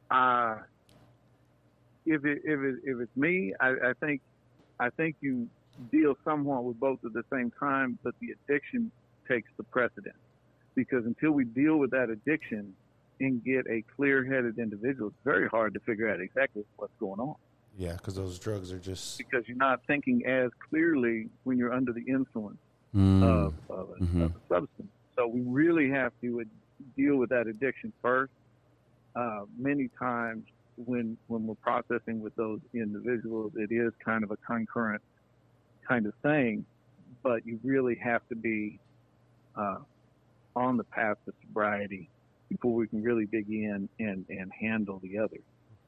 Uh, if it, if it, if it's me, I, I think I think you deal somewhat with both at the same time, but the addiction takes the precedence because until we deal with that addiction and get a clear-headed individual, it's very hard to figure out exactly what's going on Yeah, because those drugs are just because you're not thinking as clearly when you're under the influence Mm. of, of, a, Mhm. of a substance. So we really have to uh, deal with that addiction first. Uh, many times when when we're processing with those individuals, it is kind of a concurrent kind of thing, but you really have to be uh, on the path to sobriety before we can really dig in and, and handle the other.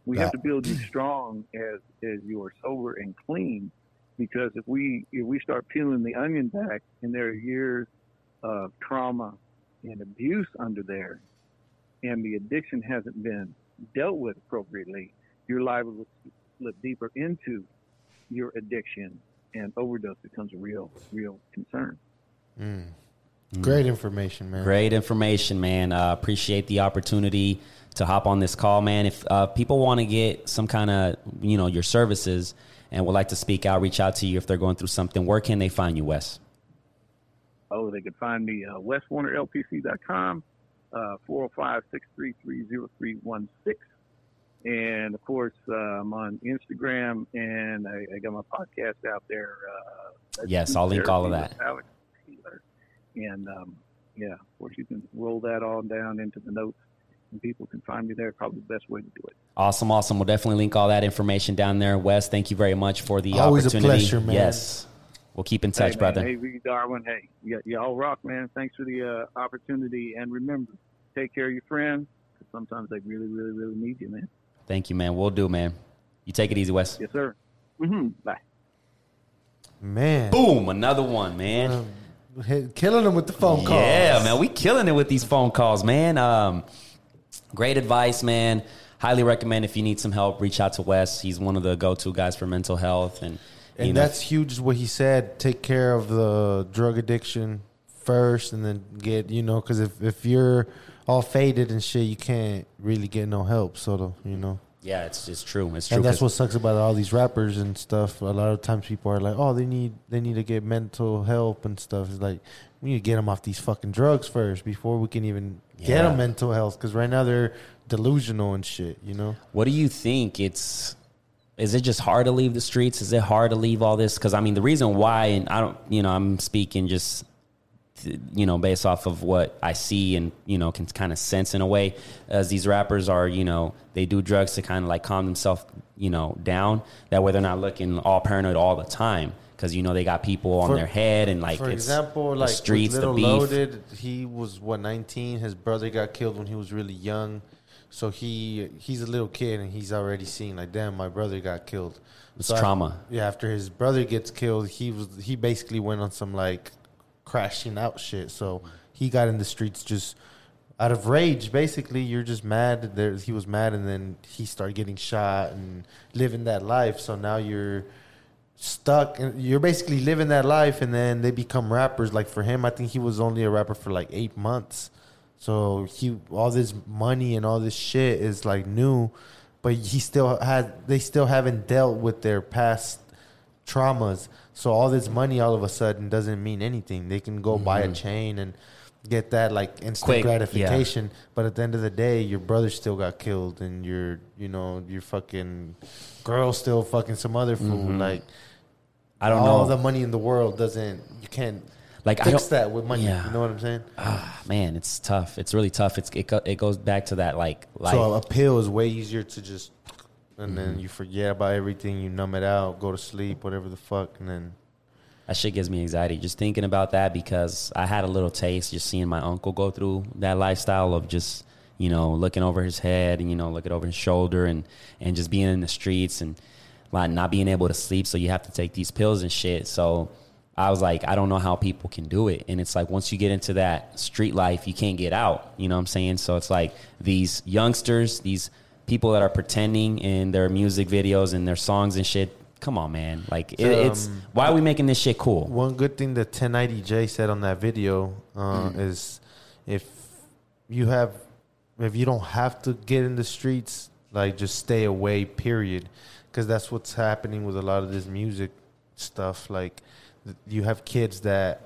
We have to build you strong as as you are sober and clean because if we if we start peeling the onion back and there are years of trauma and abuse under there, and the addiction hasn't been dealt with appropriately, you're liable to slip deeper into your addiction, and overdose becomes a real, real concern. Great information, man. Great information, man. Uh, appreciate the opportunity to hop on this call, man. If uh, people want to get some kind of, you know, your services and would like to speak out, reach out to you if they're going through something, where can they find you, Wes? Oh, they can find me uh, westwarnerlpc.com, uh, 405-633-0316. And of course, uh, I'm on Instagram and I, I got my podcast out there. Uh, Yes, I'll link all of that. Alex Keeler. And um, yeah, of course, you can roll that all down into the notes and people can find me there. Probably the best way to do it. Awesome, awesome. We'll definitely link all that information down there. Wes, thank you very much for the Always a opportunity. pleasure, man. Yes. We'll keep in touch, hey, brother. Hey, Ricky Darwin. Hey, y- y'all rock, man. Thanks for the uh, opportunity. And remember, take care of your friends because sometimes they really, really, really need you, man. Thank you, man. We'll do, man. You take it easy, Wes. Yes, sir. hmm Bye. Man. Boom, another one, man. Um, killing them with the phone calls. Yeah, man, we killing it with these phone calls, man. Um, great advice, man. Highly recommend if you need some help, reach out to Wes. He's one of the go-to guys for mental health, and And you know, that's huge. What he said: take care of the drug addiction first, and then get you know, because if if you're all faded and shit, you can't really get no help. So you know, yeah, it's it's true. It's true. and that's what sucks about all these rappers and stuff. A lot of times people are like, oh, they need they need to get mental help and stuff. It's like we need to get them off these fucking drugs first before we can even get them mental health. Because right now they're delusional and shit. You know. What do you think? It's is it just hard to leave the streets? Is it hard to leave all this? Because I mean, the reason why, and I don't, you know, I'm speaking just, you know, based off of what I see and you know can kind of sense in a way, as these rappers are, you know, they do drugs to kind of like calm themselves, you know, down. That way they're not looking all paranoid all the time. Because you know they got people on For- their head and like For example, the like streets, the beef. Loaded, he was what nineteen. His brother got killed when he was really young, so he he's a little kid and he's already seeing like, damn, my brother got killed. It's So trauma. yeah, after his brother gets killed, he was he basically went on some like crashing out shit. So he got in the streets just out of rage. Basically, you're just mad. There, he was mad, and then he started getting shot and living that life. So now you're stuck and you're basically living that life and then they become rappers like for him i think he was only a rapper for like eight months so he all this money and all this shit is like new but he still had they still haven't dealt with their past traumas. So all this money all of a sudden doesn't mean anything. They can go buy a mm-hmm. chain and get that like instant Quick, yeah. gratification but at the end of the day your brother still got killed and your you know your fucking girl still fucking some other fool. Mm-hmm. Like I don't all know. All the money in the world doesn't you can't Like, I fix that with money Yeah. you know what i'm saying Ah, man, it's tough. It's really tough. It's it, it goes back to that like like so a pill is way easier to just and Mm-hmm. then you forget about everything you numb it out go to sleep whatever the fuck and then That shit gives me anxiety just thinking about that because I had a little taste just seeing my uncle go through that lifestyle of just you know looking over his head and you know looking over his shoulder and and just being in the streets and like not being able to sleep so you have to take these pills and shit so I was like I don't know how people can do it. And it's like once you get into that street life you can't get out. You know what I'm saying? So it's like these youngsters these people that are pretending in their music videos and their songs and shit. Come on man. Like it, it's Um, why are we making this shit cool? One good thing that 1090j said on that video uh, Mm. is if you have if you don't have to get in the streets like just stay away period. Because that's what's happening with a lot of this music stuff. Like you have kids that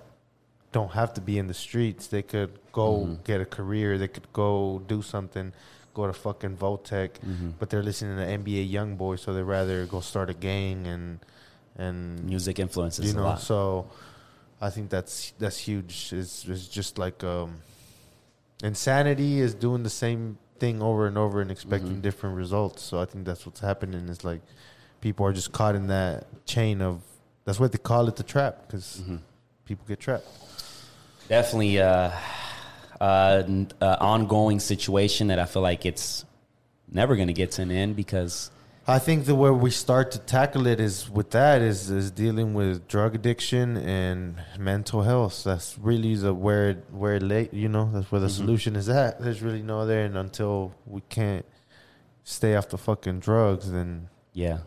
don't have to be in the streets. They could go Mm-hmm. get a career. They could go do something go to fucking Vo-Tech. Mm-hmm. but they're listening to NBA young YoungBoy so they'd rather go start a gang and and music influences you know so i think that's that's huge. It's, it's just like um insanity is doing the same thing over and over and expecting Mm-hmm. different results. So i think that's what's happening. Is like people are just caught in that chain of that's what they call it the trap because Mm-hmm. people get trapped Definitely uh, uh, n- uh, ongoing situation that I feel like it's never going to get to an end because I think the where we start to tackle it is with that is is dealing with drug addiction and mental health. That's really the where it- where it late you know that's where the solution is at. There's really no other, and until we can't stay off the fucking drugs, then Yeah.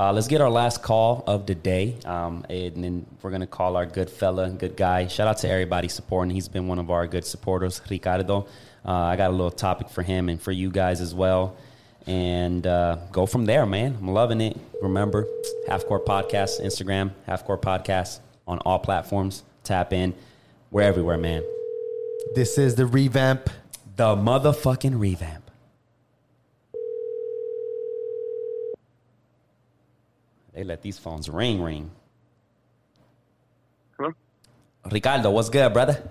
Uh, let's get our last call of the day. Um, and then we're going to call our good fella, good guy. Shout out to everybody supporting. He's been one of our good supporters, Ricardo. Uh, I got a little topic for him and for you guys as well. And uh, go from there, man. I'm loving it. Remember, Half Court Podcast, Instagram, Half Court Podcast on all platforms. Tap in. We're everywhere, man. this is the revamp. The motherfucking revamp. They let these phones ring, ring. Hello? Ricardo, what's good, brother?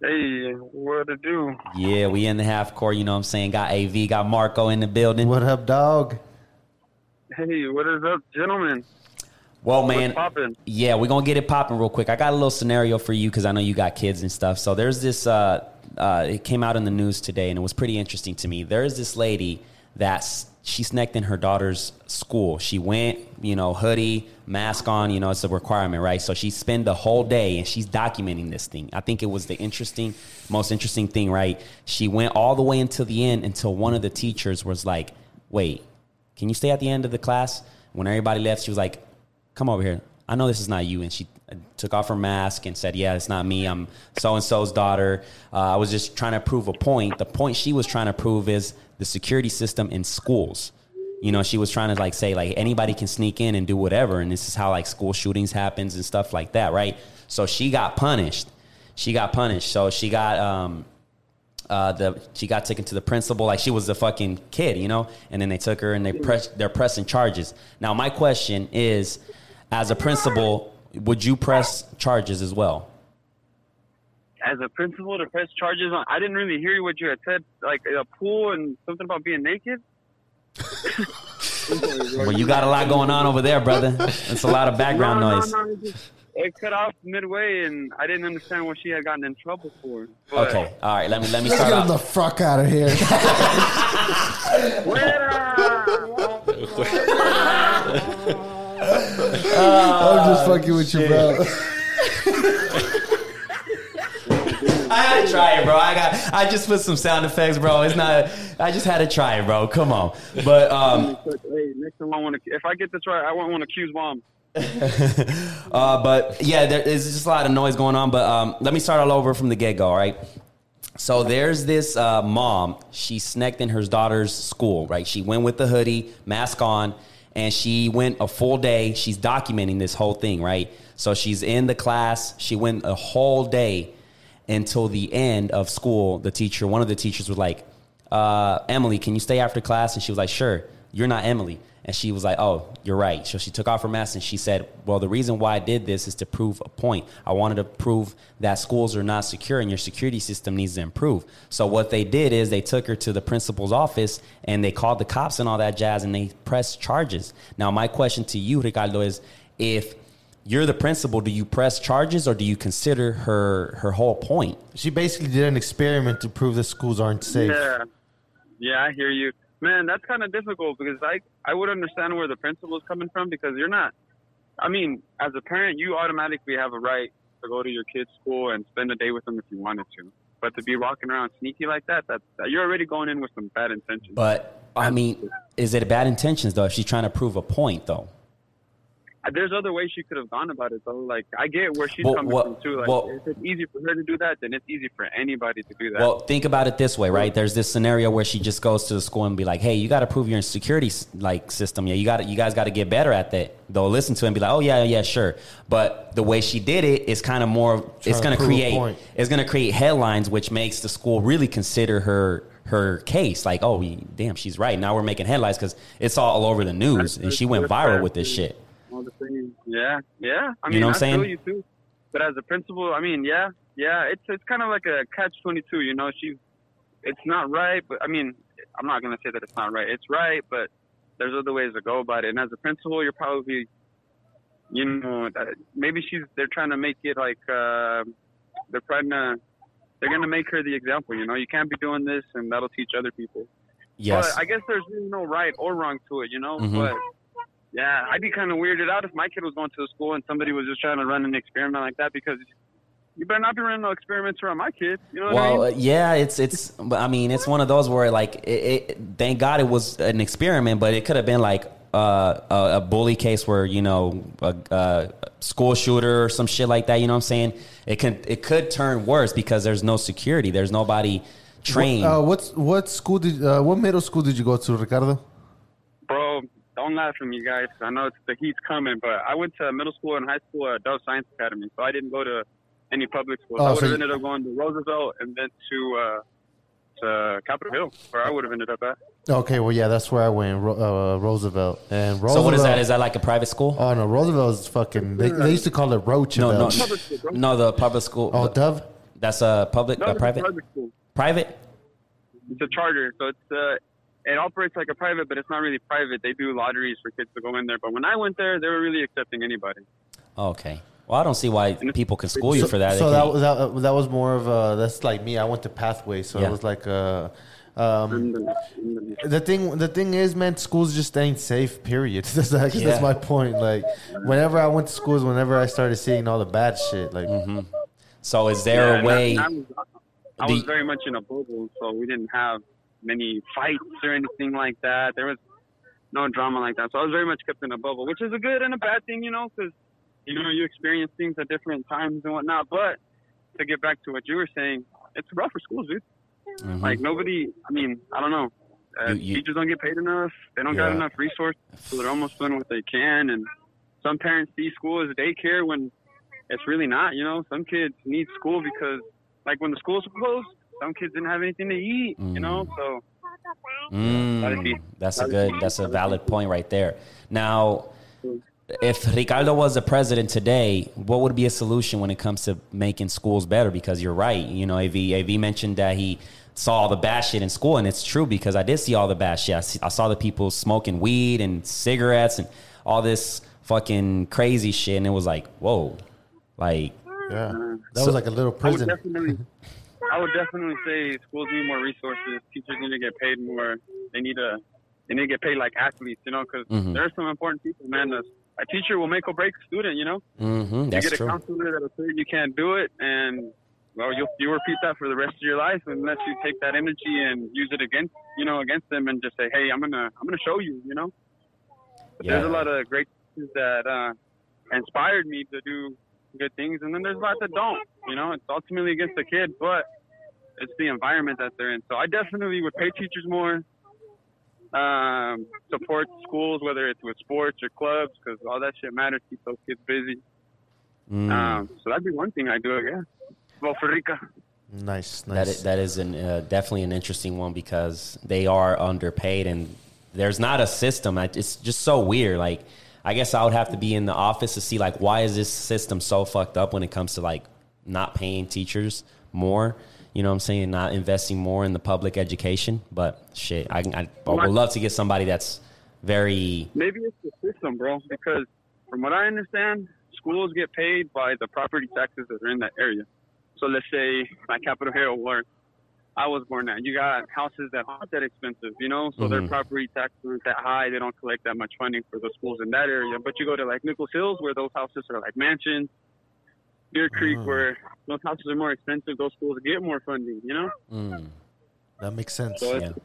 Hey, what to do? Yeah, we in the half court, you know what I'm saying? Got AV, got Marco in the building. What up, dog? Hey, what is up, gentlemen? Well, man, yeah, we're gonna get it popping real quick. I got a little scenario for you because I know you got kids and stuff. So there's this. Uh, uh, it came out in the news today, and it was pretty interesting to me. There's this lady that's she sneaked in her daughter's school. She went, you know, hoodie, mask on. You know, it's a requirement, right? So she spent the whole day and she's documenting this thing. I think it was the interesting, most interesting thing, right? She went all the way until the end until one of the teachers was like, "Wait, can you stay at the end of the class?" When everybody left, she was like, come over here. I know this is not you. And she uh, took off her mask and said, yeah, it's not me. I'm so and so's daughter. Uh, I was just trying to prove a point. The point she was trying to prove is the security system in schools. You know, she was trying to like say like anybody can sneak in and do whatever, and this is how like school shootings happens and stuff like that, right? So she got punished. She got punished. So she got um, uh, the she got taken to the principal like she was a fucking kid, you know. And then they took her and they press they're pressing charges. Now my question is, as a principal, would you press charges as well? As a principal to press charges on, I didn't really hear what you had said, like a pool and something about being naked. Well, you got a lot going on over there, brother. It's a lot of background no, noise. No, no, it just- it cut off midway, and I didn't understand what she had gotten in trouble for. But Okay, all right. Let me let me Let's start get him the off. fuck out of here. I'm just fucking with you, bro. Oh, I had to try it, bro. I got. I just put some sound effects, bro. It's not. I just had to try it, bro. Come on. But um, hey, next time I want to, if I get this right, I won't want to accuse mom. Uh, but yeah, there is just a lot of noise going on. But um, let me start all over from the get go, all right? So there's this uh, mom. She sneaked in her daughter's school, right? She went with the hoodie, mask on, and she went a full day. She's documenting this whole thing, right? So she's in the class. She went a whole day until the end of school. The teacher, one of the teachers, was like, uh, "Emily, can you stay after class?" And she was like, "Sure." You're not Emily. And she was like, Oh, you're right. So she took off her mask and she said, Well, the reason why I did this is to prove a point. I wanted to prove that schools are not secure and your security system needs to improve. So what they did is they took her to the principal's office and they called the cops and all that jazz and they pressed charges. Now, my question to you, Ricardo, is if you're the principal, do you press charges or do you consider her her whole point? She basically did an experiment to prove that schools aren't safe. Yeah, yeah, I hear you, man. That's kind of difficult because I I would understand where the principal is coming from because you're not. I mean, as a parent, you automatically have a right to go to your kid's school and spend a day with them if you wanted to. But to be walking around sneaky like that, that's that, you're already going in with some bad intentions. But I mean, is it bad intentions though? If she's trying to prove a point though. There's other ways she could have gone about it though. Like I get where she's Well, coming well, from too. Like well- if it's easy for her to do that, then it's easy for anybody to do that. Well, think about it this way, right? There's this scenario where she just goes to the school and be like, "Hey, you got to prove your security like system. Yeah, you got you guys got to get better at that." They'll listen to it and be like, "Oh yeah, yeah, sure." But the way she did it is kind of more. it's going to create. It's going to create headlines, which makes the school really consider her her case. Like, oh, damn, she's right. Now we're making headlines because it's all over the news, and she went viral with this shit. All the same. Yeah, yeah. I mean, You know what I'm saying? feel you too. But as a principal, I mean, yeah, yeah. It's it's kind of like a catch twenty two. You know, she's it's not right, but I mean, I'm not gonna say that it's not right. It's right, but there's other ways to go about it. And as a principal, you're probably, you know, maybe she's they're trying to make it like uh, they're trying to they're gonna make her the example. You know, you can't be doing this, and that'll teach other people. Yes. But I guess there's really no right or wrong to it, you know. Mhm. But yeah, I'd be kind of weirded out if my kid was going to the school and somebody was just trying to run an experiment like that because you better not be running no experiments around my kid. You know what Well, I mean? yeah, it's it's. but I mean, it's one of those where like, it, it, thank God it was an experiment, but it could have been like uh, a, a bully case where you know a, a school shooter or some shit like that. You know what I'm saying? It can it could turn worse because there's no security. There's nobody trained. Uh, what's what school did uh, what middle school did you go to, Ricardo? Bro, don't laugh at me, guys. I know it's, the heat's coming, but I went to middle school and high school at Dove Science Academy, so I didn't go to any public schools. Oh, I would have you- ended up going to Roosevelt and then to uh, to Capitol Hill, where I would have ended up at. Okay, well, yeah, that's where I went, uh, Roosevelt. And Roosevelt. so what is that? Is that like a private school? Oh no, Roosevelt is fucking. They, they used to call it Roach. no, no, Public no. The public school. Oh, Dove. That's a public, No, a it's a private, private school. private. It's a charter, so it's uh, it operates like a private, but it's not really private. They do lotteries for kids to go in there. But when I went there, they were really accepting anybody. Okay. Well, I don't see why people can school you so, for that. So that was that, uh, that was more of a that's like me. I went to Pathway, so Yeah. it was like a. Um, And then- and then- the thing, the thing is, man, schools just ain't safe. Period. that's that's Yeah. my point. Like, whenever I went to schools, whenever I started seeing all the bad shit, like, Mm-hmm. so is there Yeah, a way? I, I was, I The- was very much in a bubble, so we didn't have many fights or anything like that. There was no drama like that. So I was very much kept in a bubble, which is a good and a bad thing, you know, because you know you experience things at different times and whatnot. But to get back to what you were saying, it's rough for schools, dude. Mhm. Like nobody, I mean, I don't know. Uh, You- you- teachers don't get paid enough. They don't got enough resources, so they're almost doing what they can. And some parents see school as a daycare when it's really not. You know, some kids need school because, like, when the schools are closed, some kids didn't have anything to eat. You know, Mm. so Mm, that's a good. That's a valid point right there. Now, if Ricardo was the president today, what would be a solution when it comes to making schools better? Because you're right. You know, Av Av mentioned that he saw all the bad shit in school, and it's true because I did see all the bad shit. I, see, I saw the people smoking weed and cigarettes and all this fucking crazy shit, and it was like, whoa, like yeah, that So- was like a little I would prison. definitely, I would definitely say schools need more resources. Teachers need to get paid more. They need to, they need to get paid like athletes. You know, because Mhm. there are some important people, man. A, a teacher will make or break a student. You know. hmm that's you get a counselor that'll say you can't do it, and well, you'll you repeat that for the rest of your life unless you take that energy and use it against you know against them and just say, hey, I'm gonna I'm gonna show you, you know. But There's a lot of great teachers that uh, inspired me to do good things, and then there's a lot that don't. You know, it's ultimately against the kid, but it's the environment that they're in. So I definitely would pay teachers more. Um, support schools, whether it's with sports or clubs, because all that shit matters. Keep those kids busy. Mm. Um, so that'd be one thing I'd do, I guess. Well, for Rica. Nice, nice. is, that is an, uh, definitely an interesting one because they are underpaid and there's not a system. I- It's just so weird. Like, I guess I would have to be in the office to see like why is this system so fucked up when it comes to like not paying teachers more. You know what I'm saying? Not investing more in the public education. But shit, I, I, I would love to get somebody that's very Maybe it's the system, bro, because from what I understand, schools get paid by the property taxes that are in that area. So let's say my Capitol Hill, where I was born at, you got houses that aren't that expensive, you know, so their Mhm. property taxes aren't that high. They don't collect that much funding for the schools in that area. But you go to like Nichols Hills, where those houses are like mansions. Deer Creek, Oh. where those houses are more expensive, those schools get more funding, you know. mm, that makes sense. So yeah. it's,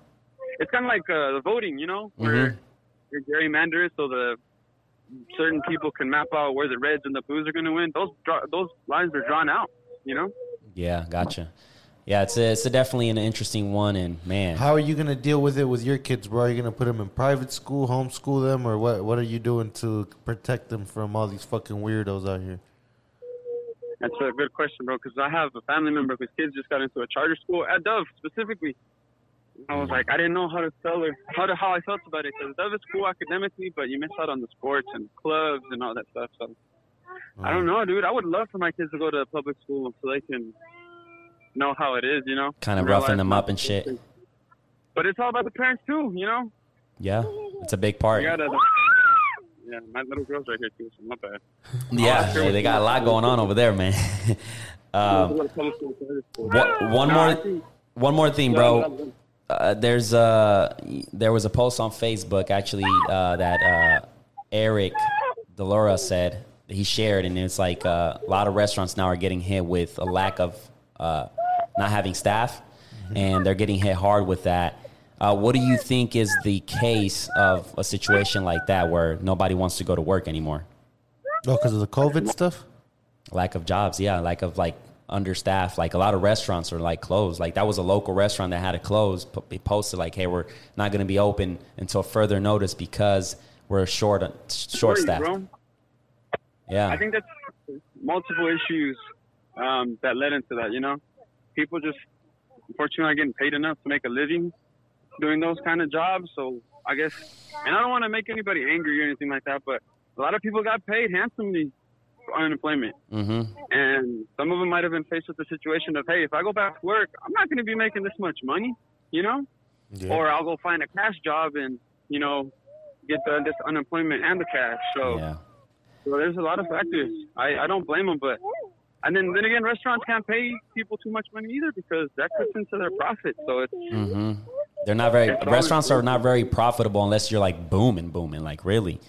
it's kind of like uh, the voting, you know, where Mhm. you're gerrymandered so the certain people can map out where the Reds and the Blues are going to win. Those those lines are drawn out, you know. Yeah, gotcha. Yeah, it's a, it's a definitely an interesting one, and man, How are you gonna deal with it with your kids, bro? Are you gonna put them in private school, homeschool them, or what? What are you doing to protect them from all these fucking weirdos out here? That's a good question, bro. Because I have a family member whose kids just got into a charter school at Dove specifically. I was like, I didn't know how to tell her how to how I felt about it. Because Dove is cool academically, but you miss out on the sports and clubs and all that stuff. So I don't know, dude. I would love for my kids to go to a public school so they can know how it is, you know. kind of roughing them up and shit. But it's all about the parents too, you know. Yeah, it's a big part. You gotta. Yeah, my little girl's right here too, so my bad. Yeah, they, they got a lot going on over there, man. um, one, one more, one more thing, bro. uh, there's a there was a post on Facebook actually uh, that uh, Eric Delora said he shared, and it's like uh, a lot of restaurants now are getting hit with a lack of uh, not having staff, and they're getting hit hard with that. Uh, what do you think is the case of a situation like that where nobody wants to go to work anymore? Oh, because of the COVID stuff. lack of jobs yeah. Lack of like understaffed. Like a lot of restaurants are like closed. Like that was a local restaurant that had to close Po- they posted like hey we're not going to be open until further notice because we're short short Sorry, staffed yeah. I think that's multiple issues um, that led into that. You know, people just unfortunately not getting paid enough to make a living doing those kind of jobs. So I guess, and I don't want to make anybody angry or anything like that, but a lot of people got paid handsomely for unemployment, mm-hmm and some of them might have been faced with the situation of, hey, if I go back to work, I'm not going to be making this much money. You know, Yeah. or I'll go find a cash job and you know get the, this unemployment and the cash. So. yeah So there's a lot of factors. I, I don't blame them, but and then then again, restaurants can't pay people too much money either because that cuts into their profit. So it's mm-hmm they're not very restaurants are not very profitable unless you're like booming booming like really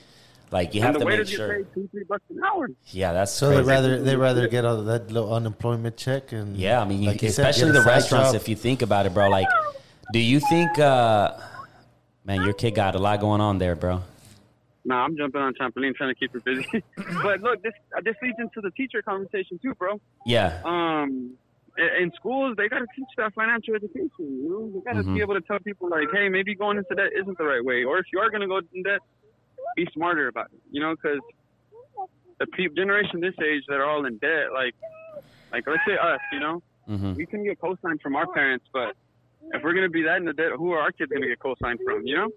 like you have and the to make sure two three bucks an hour. yeah that's So they crazy. rather they rather get all that little unemployment check and Yeah, I mean, like you said, especially get a the restaurants. job. If you think about it, bro, like, do you think, uh, man, your kid got a lot going on there, bro? Nah, I'm jumping on trampoline trying to keep her busy. but look, this this leads into the teacher conversation too, bro. Yeah, Um, in schools they got to teach that financial education. You know, they got to Mhm. be able to tell people like, hey, maybe going into debt isn't the right way, or if you are going to go in debt, be smarter about it. You know, because the pe- generation this age that are all in debt, like, like let's say us, you know, hmm we can get co-signed from our parents, but if we're going to be that in the debt, who are our kids going to get co-signed from? You know?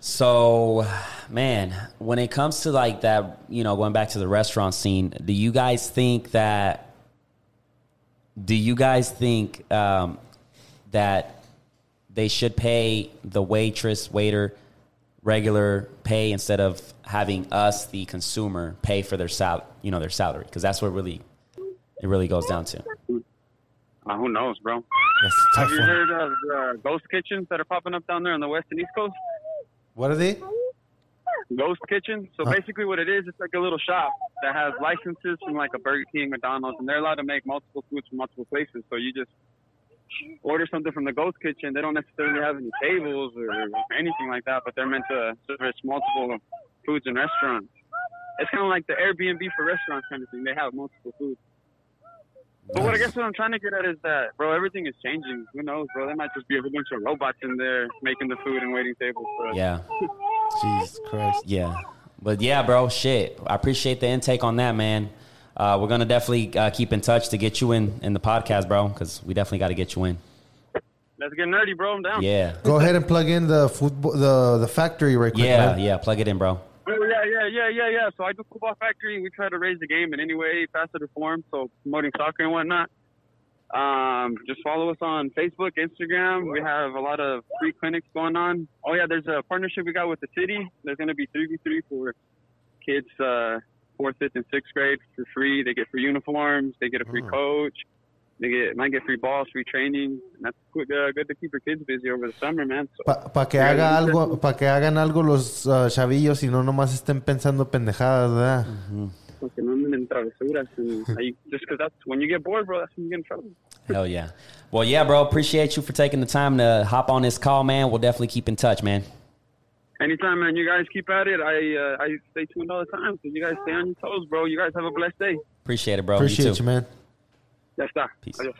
So, man, when it comes to like that, you know, going back to the restaurant scene, do you guys think that? Do you guys think um, that they should pay the waitress, waiter, regular pay instead of having us, the consumer, pay for their sal, you know, their salary? Because that's what really it really goes down to. Uh, who knows, bro? That's a Have you one. heard of the ghost kitchens that are popping up down there on the west and east coast? What are they? Ghost kitchen. So Huh. basically, what it is, it's like a little shop that has licenses from like a Burger King, McDonald's, and they're allowed to make multiple foods from multiple places. So you just order something from the ghost kitchen. They don't necessarily have any tables or anything like that, but they're meant to service multiple foods and restaurants. It's kind of like the Airbnb for restaurants kind of thing. They have multiple foods. But what I guess what I'm trying to get at is that, bro, everything is changing. Who knows, bro? There might just be a whole bunch of robots in there making the food and waiting tables for us. Yeah. Jesus Christ. Yeah. But yeah, bro, shit. I appreciate the intake on that, man. Uh, we're gonna definitely uh, keep in touch to get you in in the podcast, bro, because we definitely got to get you in. Let's get nerdy, bro. I'm down. Yeah, Go ahead and plug in the football the the factory right quick. yeah, man. yeah. Plug it in, bro. Oh, yeah, yeah, yeah, yeah, yeah. So I do Football Factory. We try to raise the game in any way, facet or form. So promoting soccer and whatnot. Um, just follow us on Facebook, Instagram. We have a lot of free clinics going on. Oh yeah, there's a partnership we got with the city. There's going to be three v three for kids, uh, fourth, fifth, and sixth grade for free. They get free uniforms. They get a free Oh. coach. They get might get free balls, free training. And that's good, uh, good to keep your kids busy over the summer, man. So, Para pa que haga algo, para que hagan algo los uh, chavillos y no nomás estén pensando pendejadas, ¿verdad? Porque no anden en travesuras. And ahí- just because that's when you get bored, bro. That's when you get in trouble. Hell yeah. Well, yeah, bro. Appreciate you for taking the time to hop on this call, man. We'll definitely keep in touch, man. Anytime, man. You guys keep at it. I uh, I stay tuned all the time. So you guys stay on your toes, bro. You guys have a blessed day. Appreciate it, bro. Appreciate you you, man. Peace. Adiós.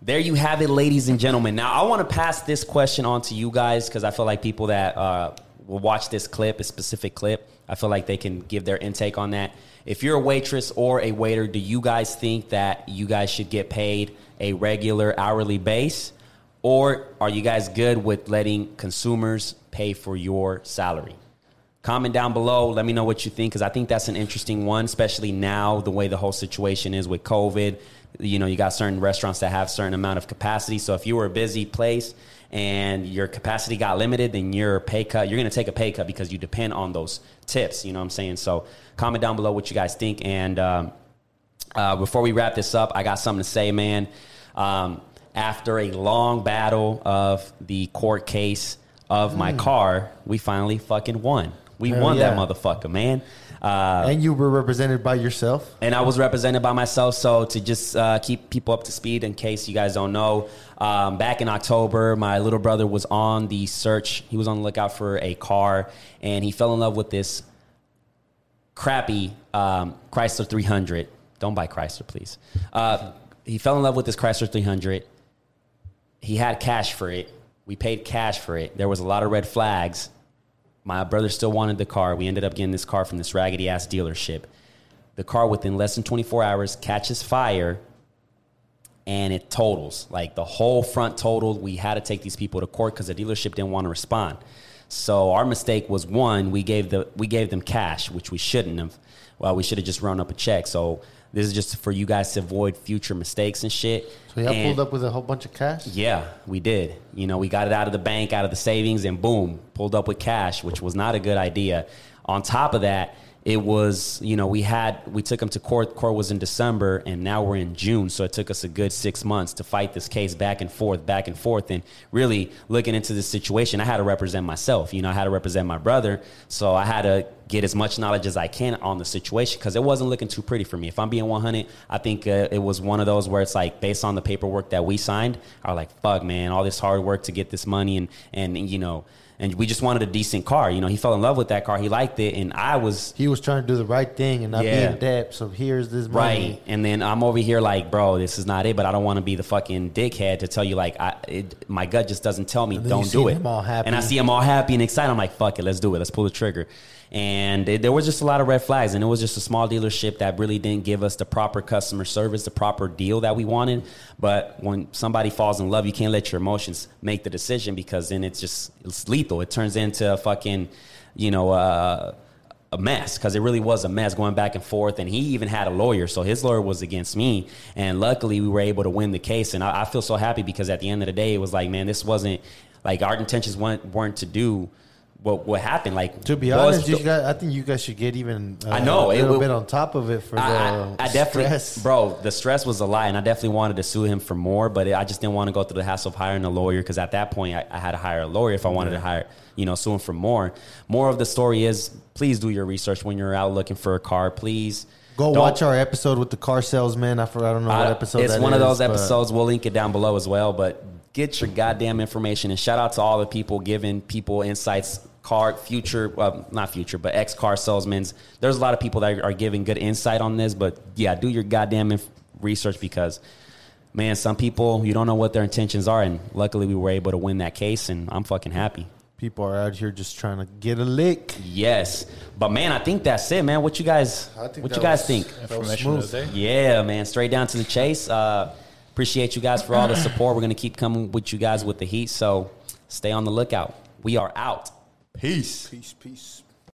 There you have it, ladies and gentlemen. Now, I want to pass this question on to you guys because I feel like people that uh, will watch this clip, a specific clip, I feel like they can give their intake on that. If you're a waitress or a waiter, do you guys think that you guys should get paid a regular hourly base? Or are you guys good with letting consumers pay for your salary? Comment down below. Let me know what you think because I think that's an interesting one, especially now the way the whole situation is with COVID. You know, you got certain restaurants that have certain amount of capacity. So if you were a busy place and your capacity got limited, then your pay cut, you're going to take a pay cut because you depend on those tips. You know what I'm saying? So comment down below what you guys think. And um, uh, before we wrap this up, I got something to say, man. Um, after a long battle of the court case of my car, we finally fucking won. We. Hell won that motherfucker, man. Uh, and you were represented by yourself. and I was represented by myself. So to just uh, keep people up to speed, in case you guys don't know, um, back in October, my little brother was on the search. He was on the lookout for a car, and he fell in love with this crappy um, Chrysler 300. Don't buy Chrysler, please. Uh, he fell in love with this Chrysler 300. He had cash for it. We paid cash for it. There was a lot of red flags. My brother still wanted the car. We ended up getting this car from this raggedy ass dealership. The car within less than 24 hours catches fire and it totals. Like the whole front totaled. We had to take these people to court because the dealership didn't want to respond. So our mistake was one, we gave the we gave them cash, which we shouldn't have. Well, we should have just run up a check. So this is just for you guys to avoid future mistakes and shit. So y'all And- pulled up with a whole bunch of cash. yeah, we did. You know, we got it out of the bank, out of the savings, and boom, pulled up with cash, which was not a good idea. On top of that, it was, you know, we had, we took him to court. Court was in December, and now we're in June. So it took us a good six months to fight this case back and forth, back and forth. And really looking into this situation, I had to represent myself. You know, I had to represent my brother. So I had to get as much knowledge as I can on the situation because it wasn't looking too pretty for me. If I'm being 100, I think uh, it was one of those where it's like based on the paperwork that we signed, I was like, fuck, man, all this hard work to get this money and and you know, and we just wanted a decent car. You know, he fell in love with that car, he liked it, and I was He was trying to do the right thing and not be Yeah. in debt. So here's this money. Right. And then I'm over here like, bro, this is not it. But I don't want to be the fucking dickhead to tell you like, I, it, my gut just doesn't tell me And then you don't see do it. him all happy. And I see him all happy and excited. I'm like, fuck it, let's do it. Let's pull the trigger. And it, there was just a lot of red flags, and it was just a small dealership that really didn't give us the proper customer service, the proper deal that we wanted. But when somebody falls in love, you can't let your emotions make the decision because then it's just it's lethal. It turns into a fucking, you know, uh, a mess because it really was a mess going back and forth. And he even had a lawyer, so his lawyer was against me. And luckily, we were able to win the case. And I, I feel so happy because at the end of the day, it was like, man, this wasn't like our intentions weren't, weren't to do what what happened. Like To be honest, guys, I think you guys should get even uh, I know, a it little will- bit on top of it for I, the I, I definitely, stress. bro. The stress was a lot, and I definitely wanted to sue him for more, but I just didn't want to go through the hassle of hiring a lawyer because at that point, I, I had to hire a lawyer if I wanted to hire, you know, sue him for more. More of the story is, please do your research when you're out looking for a car. Please Go don't- watch our episode with the car salesman. I forgot. I don't know what episode. It's one of those episodes. We'll link it down below as well. But get your goddamn information and shout out to all the people giving people insights. Car future, well, not future, but ex car salesmen. There's a lot of people that are giving good insight on this. But yeah, do your goddamn inf- research because, man, some people you don't know what their intentions are, and luckily we were able to win that case, and I'm fucking happy. People are out here just trying to get a lick. Yes, but man, I think that's it, man. What you guys, what you guys think? That was Information of smooth. the day. Yeah, man, straight down to the chase. Uh, appreciate you guys for all the support. We're gonna keep coming with you guys with the heat, so stay on the lookout. We are out. Peace. Peace, peace.